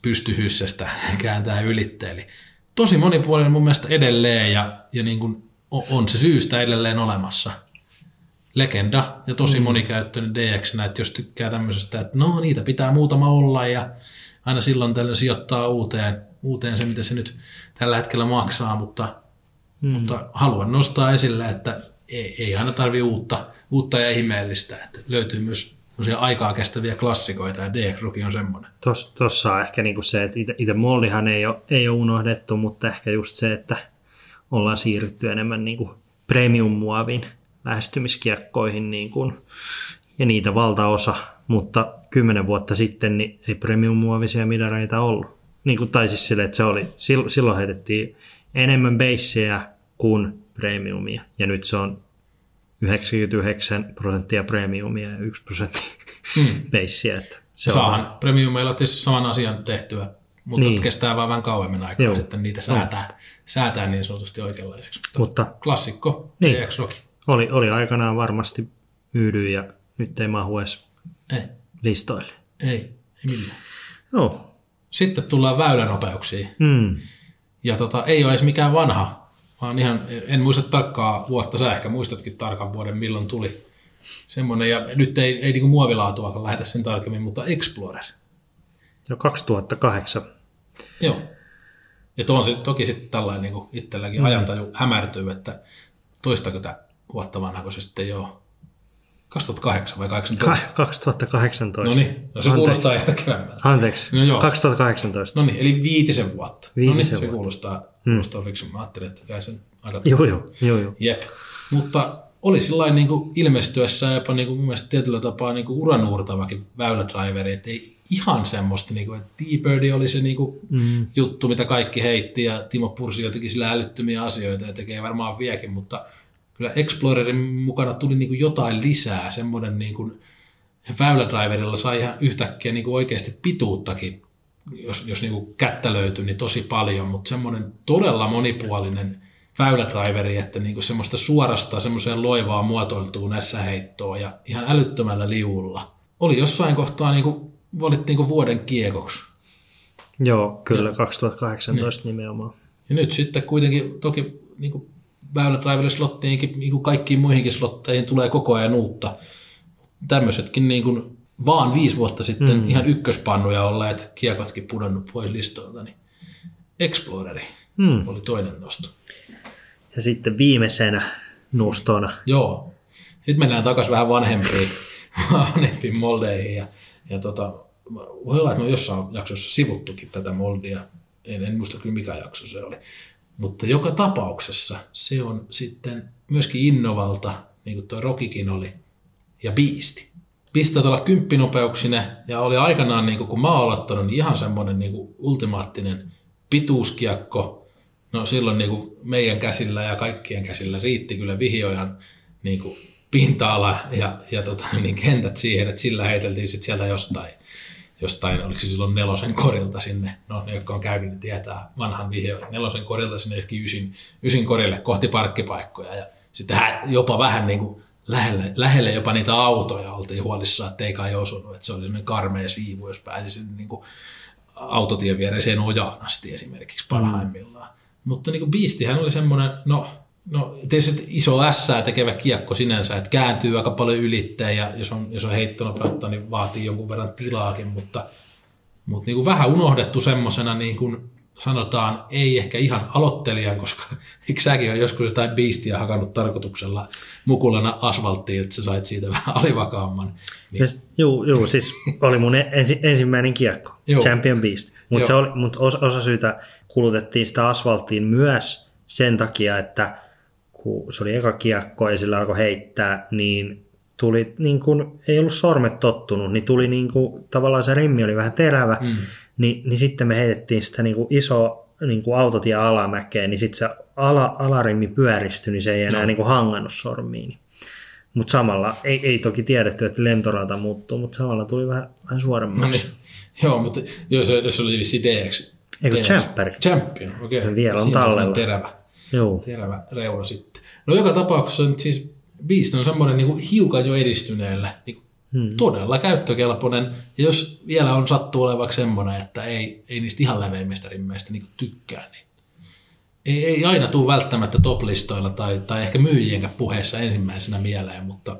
pystyhyssestä kääntää ylitte. Eli tosi monipuolinen mun mielestä edelleen ja, ja niin kuin on se syystä edelleen olemassa. Legenda ja tosi mm. monikäyttöinen DX, että jos tykkää tämmöisestä, että no niitä pitää muutama olla ja aina silloin tällöin sijoittaa uuteen, uuteen se, mitä se nyt tällä hetkellä maksaa, mutta, mm. mutta haluan nostaa esille, että ei, ei aina tarvi uutta, uutta ja ihmeellistä, että löytyy myös aikaa kestäviä klassikoita ja DX Rookie on semmoinen. Tuossa on ehkä niinku se, että itse mollihan ei ole, ei ole unohdettu, mutta ehkä just se, että ollaan siirrytty enemmän niinku premium-muovin lähestymiskiekkoihin niin kuin, ja niitä valtaosa, mutta kymmenen vuotta sitten niin ei premium-muovisia midareita ollut. Niin kuin, tai siis sille, että se oli, silloin heitettiin enemmän beissiä kuin premiumia, ja nyt se on 99 prosenttia premiumia ja 1 prosentti hmm. beissiä. Että se Saahan on... premiumeilla tietysti saman asian tehtyä, mutta niin. kestää vaan vähän kauemmin aikaa, Joo. että niitä säätää, no. säätää niin sanotusti oikeanlaiseksi. Mutta, mutta klassikko, niin. Rocky. Oli, oli aikanaan varmasti myydy ja nyt ei mahu edes ei. listoille. Ei, ei millään. No. Sitten tullaan väylänopeuksiin. Mm. Ja tota, ei ole edes mikään vanha, vaan ihan, en muista tarkkaa vuotta, sä ehkä muistatkin tarkan vuoden, milloin tuli semmoinen, ja nyt ei, ei niin muovilaatua lähetä sen tarkemmin, mutta Explorer. Jo 2008. Joo. Ja on sit, toki sitten tällainen niin itselläkin mm. ajantaju hämärtyy, että toistakymmentä vuotta vanha, kun se sitten jo 2008 vai 2018? 2018. No niin, no se Anteeksi. kuulostaa järkevämmältä. Anteeksi, no joo. 2018. No niin, eli viitisen vuotta. Viitisen no niin, vuotta. se kuulostaa, hmm. kuulostaa fiksu. Mä ajattelin, että käy sen aika... Joo, joo, joo, joo. Jep. Mutta oli sillä niin kuin ilmestyessä jopa niin kuin mun mielestä tietyllä tapaa niin kuin uranuurtavakin väylädriveri, että ei ihan semmoista, niin kuin, että T-Bird oli se niin kuin mm. juttu, mitä kaikki heitti ja Timo Pursi jotenkin sillä älyttömiä asioita ja tekee varmaan viekin, mutta kyllä Explorerin mukana tuli niin kuin jotain lisää, semmoinen niin kuin väylädriverilla sai ihan yhtäkkiä niin kuin oikeasti pituuttakin, jos, jos niin kuin kättä löytyi, niin tosi paljon, mutta semmoinen todella monipuolinen väylädriveri, että niin kuin semmoista suorasta semmoiseen loivaa muotoiltuu näissä heittoa ja ihan älyttömällä liulla. Oli jossain kohtaa niin kuin, valittiin niin vuoden kiekoksi. Joo, kyllä, ja, 2018 niin. nimenomaan. Ja nyt sitten kuitenkin toki niin kuin väylädriverille slottiinkin, niin kuin kaikkiin muihinkin slotteihin tulee koko ajan uutta. Tämmöisetkin niin kuin vaan viisi vuotta sitten mm. ihan ykköspannuja olleet kiekotkin pudonnut pois listoilta, niin Exploreri mm. oli toinen nosto. Ja sitten viimeisenä nostona. Joo. Sitten mennään takaisin vähän vanhempiin, vanhempiin moldeihin. Ja, ja tota, voi olla, että me jossain jaksossa sivuttukin tätä moldia. En, en muista kyllä mikä jakso se oli. Mutta joka tapauksessa se on sitten myöskin Innovalta, niin kuin tuo Rokikin oli, ja Biisti. Pistät olla kymppinopeuksinen ja oli aikanaan, niin kuin, kun mä oon aloittanut, niin ihan semmoinen niin kuin ultimaattinen pituuskiekko. No silloin niin kuin meidän käsillä ja kaikkien käsillä riitti kyllä vihjojan niin kuin pinta-ala ja, ja tota, niin kentät siihen, että sillä heiteltiin sitten sieltä jostain jostain, oliko se silloin nelosen korilta sinne, no ne, jotka on käynyt, niin tietää vanhan vihjo, nelosen korilta sinne ehkä ysin, ysin korille kohti parkkipaikkoja ja sitten jopa vähän niin kuin lähelle, lähelle jopa niitä autoja oltiin huolissaan, että ei kai osunut, että se oli sellainen karmea siivu, jos pääsi sinne niin kuin autotien viereiseen ojaan asti esimerkiksi parhaimmillaan. Mm. Mutta niin kuin Beastihän oli semmoinen, no No tietysti iso S tekevä kiekko sinänsä, että kääntyy aika paljon ylittäin ja jos on, jos on heittonopeutta, niin vaatii jonkun verran tilaakin, mutta, mutta niin kuin vähän unohdettu semmoisena niin kuin sanotaan, ei ehkä ihan aloittelijan, koska eikö säkin ole joskus jotain biistiä hakannut tarkoituksella mukulana asfalttiin, että sä sait siitä vähän alivakaamman. Niin. Joo, joo, siis oli mun ensi, ensimmäinen kiekko, joo. Champion Beast, mutta mut osa, osa syytä kulutettiin sitä asfalttiin myös sen takia, että kun se oli eka kiekko ja sillä alkoi heittää, niin tuli niin kuin, ei ollut sormet tottunut, niin tuli niin kuin, tavallaan se rimmi oli vähän terävä, mm. niin, niin sitten me heitettiin sitä niin iso niin kuin autotie alamäkeen, niin sitten se ala, alarimmi pyöristyi, niin se ei enää no. niin kuin hangannut sormiin. Mutta samalla, ei, ei toki tiedetty, että lentorata muuttuu, mutta samalla tuli vähän, vähän suoremmaksi. No niin. Joo, mutta jos, jos oli vissi DX. Eikö Champion? Champion, okei. Okay. Se vielä on tallella. Terävä, Joo. terävä reuna sitten. No joka tapauksessa nyt siis Beast on semmoinen niin hiukan jo edistyneellä, niin hmm. todella käyttökelpoinen. Ja jos vielä on sattuu olevaksi semmoinen, että ei, ei niistä ihan leveimmistä rimmeistä niin tykkää, niin ei, ei aina tule välttämättä top-listoilla tai, tai ehkä myyjienkään puheessa ensimmäisenä mieleen, mutta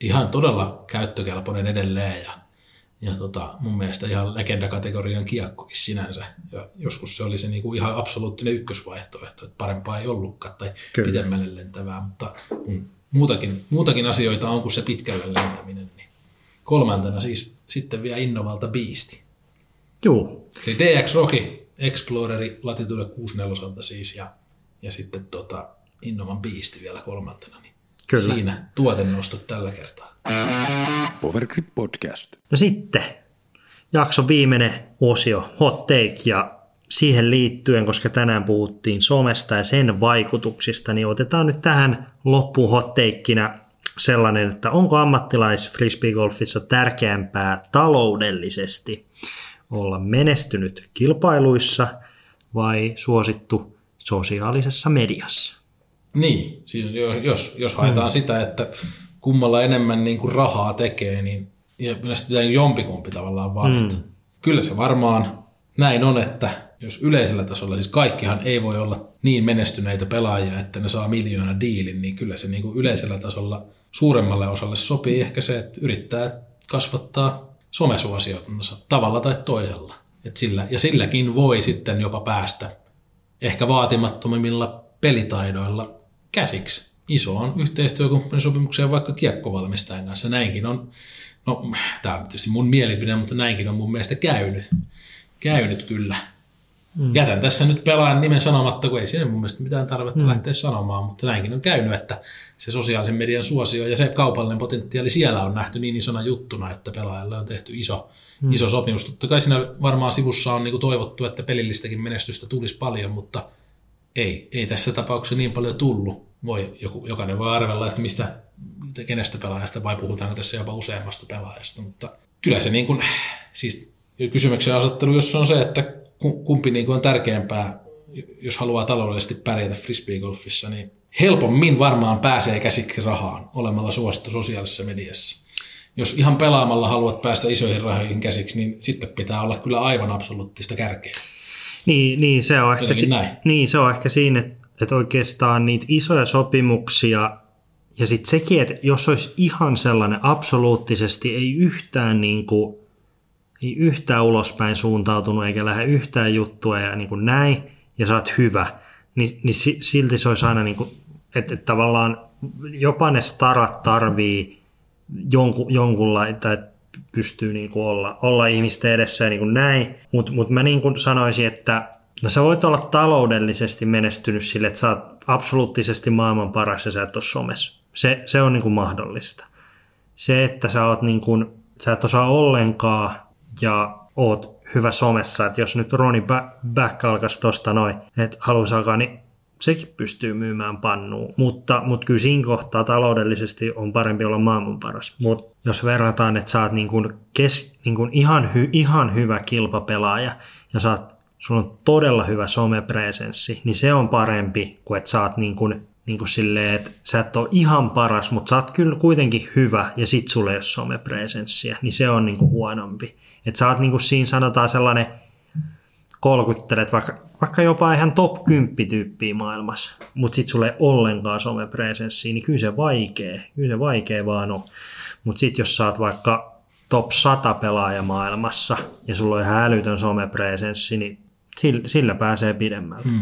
ihan todella käyttökelpoinen edelleen ja, ja tota, mun mielestä ihan legendakategorian kiekkokin sinänsä. Ja joskus se oli se niinku ihan absoluuttinen ykkösvaihtoehto, että parempaa ei ollutkaan tai Kyllä. pidemmälle lentävää, mutta muutakin, muutakin asioita on kuin se pitkälle lentäminen. Niin kolmantena siis sitten vielä Innovalta Beasti. Joo. Eli DX Rocky, Exploreri Latitude 64 siis ja, ja sitten tota Innovan Beasti vielä kolmantena. Niin Kyllä. Siinä tuotennostot tällä kertaa. Powergrip Podcast. No sitten jakson viimeinen osio, hot take, ja siihen liittyen, koska tänään puhuttiin somesta ja sen vaikutuksista, niin otetaan nyt tähän loppuun hot sellainen, että onko ammattilais frisbeegolfissa tärkeämpää taloudellisesti olla menestynyt kilpailuissa vai suosittu sosiaalisessa mediassa? Niin, siis jos, jos haetaan hmm. sitä, että kummalla enemmän niin kuin rahaa tekee, niin ja pitää jompikumpi tavallaan valita. Hmm. Kyllä se varmaan näin on, että jos yleisellä tasolla, siis kaikkihan ei voi olla niin menestyneitä pelaajia, että ne saa miljoona diilin, niin kyllä se niin kuin yleisellä tasolla suuremmalle osalle sopii ehkä se, että yrittää kasvattaa somesuosiotansa tavalla tai toisella. Et sillä, ja silläkin voi sitten jopa päästä ehkä vaatimattomimmilla pelitaidoilla käsiksi isoon yhteistyökumppanisopimukseen vaikka kiekkovalmistajan kanssa. Näinkin on, no tämä on tietysti mun mielipide, mutta näinkin on mun mielestä käynyt, käynyt kyllä. Mm. Jätän tässä nyt pelaajan nimen sanomatta, kun ei siinä mun mielestä mitään tarvetta mm. lähteä sanomaan, mutta näinkin on käynyt, että se sosiaalisen median suosio ja se kaupallinen potentiaali siellä on nähty niin isona juttuna, että pelaajalle on tehty iso, mm. iso sopimus. Totta kai siinä varmaan sivussa on niin kuin toivottu, että pelillistäkin menestystä tulisi paljon, mutta ei, ei tässä tapauksessa niin paljon tullut. Voi, joku, jokainen voi arvella, että mistä, kenestä pelaajasta vai puhutaanko tässä jopa useammasta pelaajasta, mutta kyllä se niin kuin, siis kysymyksen asettelu, jos on se, että kumpi niin kuin on tärkeämpää, jos haluaa taloudellisesti pärjätä frisbeegolfissa, niin helpommin varmaan pääsee käsiksi rahaan olemalla suosittu sosiaalisessa mediassa. Jos ihan pelaamalla haluat päästä isoihin rahoihin käsiksi, niin sitten pitää olla kyllä aivan absoluuttista kärkeä. Niin, niin, se, on ehkä, si- niin se on ehkä siinä, että, että oikeastaan niitä isoja sopimuksia ja sitten sekin, että jos olisi ihan sellainen absoluuttisesti, ei yhtään niin kuin, ei yhtään ulospäin suuntautunut eikä lähde yhtään juttua ja niin kuin näin, ja sä oot hyvä, niin, niin silti se olisi aina niin kuin, että, että tavallaan jopa ne starat tarvii jonkun, jonkunlaista, että pystyy niin kuin olla, olla ihmisten edessä ja niin kuin näin, mutta mut mä niin kuin sanoisin, että no sä voit olla taloudellisesti menestynyt sille, että sä oot absoluuttisesti maailman paras ja sä et ole somessa. Se, se on niin kuin mahdollista. Se, että sä oot niin kuin, sä et osaa ollenkaan ja oot hyvä somessa, että jos nyt Roni Back alkaisi tosta noin, että haluaisi alkaa, niin sekin pystyy myymään pannuun. Mutta, mutta kyllä siinä kohtaa taloudellisesti on parempi olla maailman paras. Mutta jos verrataan, että sä oot niin kuin kes, niin kuin ihan, hy, ihan hyvä kilpapelaaja ja sä oot, sulla on todella hyvä somepresenssi, niin se on parempi kuin että sä oot niin kuin niin kuin silleen, että sä et ole ihan paras, mutta sä oot kyllä kuitenkin hyvä ja sit sulla ei ole somepresenssiä, niin se on niin kuin huonompi. Että sä oot niin kuin siinä sanotaan sellainen, kolkuttelet vaikka, vaikka jopa ihan top 10 tyyppiä maailmassa, mutta sit sulle ollenkaan somepresenssiä, niin kyllä se vaikee, kyllä se vaikee vaan on. Mutta sitten jos oot vaikka top 100 pelaaja maailmassa ja sulla on ihan älytön somepresenssi, niin sillä, sillä pääsee pidemmälle. Mm.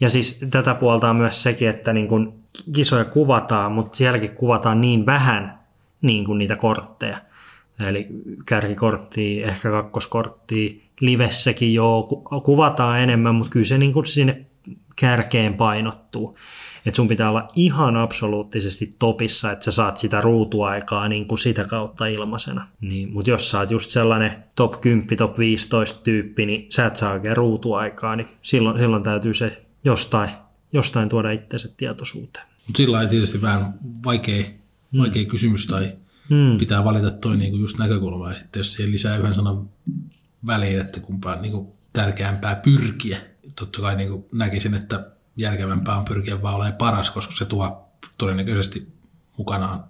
Ja siis tätä puolta on myös sekin, että niin kun kisoja kuvataan, mutta sielläkin kuvataan niin vähän niin kuin niitä kortteja. Eli kärkikorttia, ehkä kakkoskorttia, livessäkin joo, kuvataan enemmän, mutta kyllä se niin kuin sinne kärkeen painottuu. Että sun pitää olla ihan absoluuttisesti topissa, että sä saat sitä ruutuaikaa niin kuin sitä kautta ilmaisena. Niin, mutta jos sä oot just sellainen top 10, top 15 tyyppi, niin sä et saa oikein ruutuaikaa, niin silloin, silloin täytyy se jostain, jostain tuoda itsensä tietoisuuteen. Mutta sillä on tietysti vähän vaikea, mm. vaikea mm. kysymys tai mm. pitää valita toi niinku just näkökulma. Ja sitten jos siihen lisää yhden sanan väliin, että kumpaan niinku tärkeämpää pyrkiä. Totta kai niinku näkisin, että järkevämpää on pyrkiä vaan olemaan paras, koska se tuo todennäköisesti mukanaan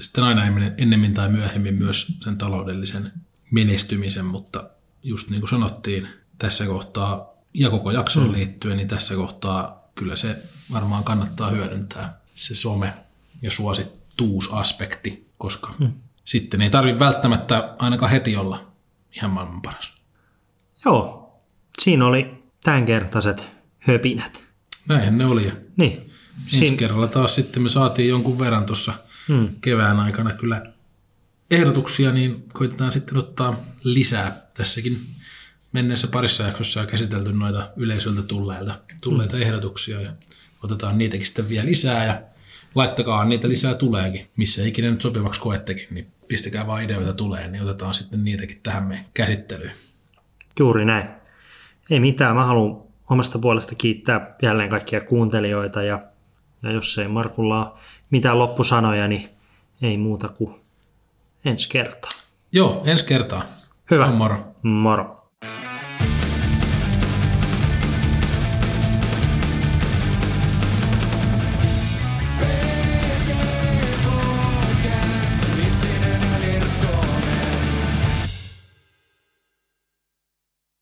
sitten aina ennemmin tai myöhemmin myös sen taloudellisen menestymisen, mutta just niin kuin sanottiin, tässä kohtaa ja koko jaksoon mm. liittyen, niin tässä kohtaa kyllä se varmaan kannattaa hyödyntää se some ja suosittuusaspekti, koska mm. sitten ei tarvitse välttämättä ainakaan heti olla ihan maailman paras. Joo, siinä oli tämänkertaiset höpinät. Näin ne oli. Niin. Ensi Siin... kerralla taas sitten me saatiin jonkun verran tuossa hmm. kevään aikana kyllä ehdotuksia, niin koitetaan sitten ottaa lisää tässäkin menneessä parissa jaksossa ja käsitelty noita yleisöltä tulleita, tulleita hmm. ehdotuksia ja otetaan niitäkin sitten vielä lisää ja laittakaa niitä lisää tuleekin. Missä ikinä nyt sopivaksi koettekin, niin pistäkää vaan ideoita tulee, niin otetaan sitten niitäkin tähän me käsittelyyn. Juuri näin. Ei mitään, mä haluan omasta puolesta kiittää jälleen kaikkia kuuntelijoita ja, ja jos ei Markulla ole mitään loppusanoja, niin ei muuta kuin ensi kertaa. Joo, ensi kertaa. Hyvä. moro. Moro.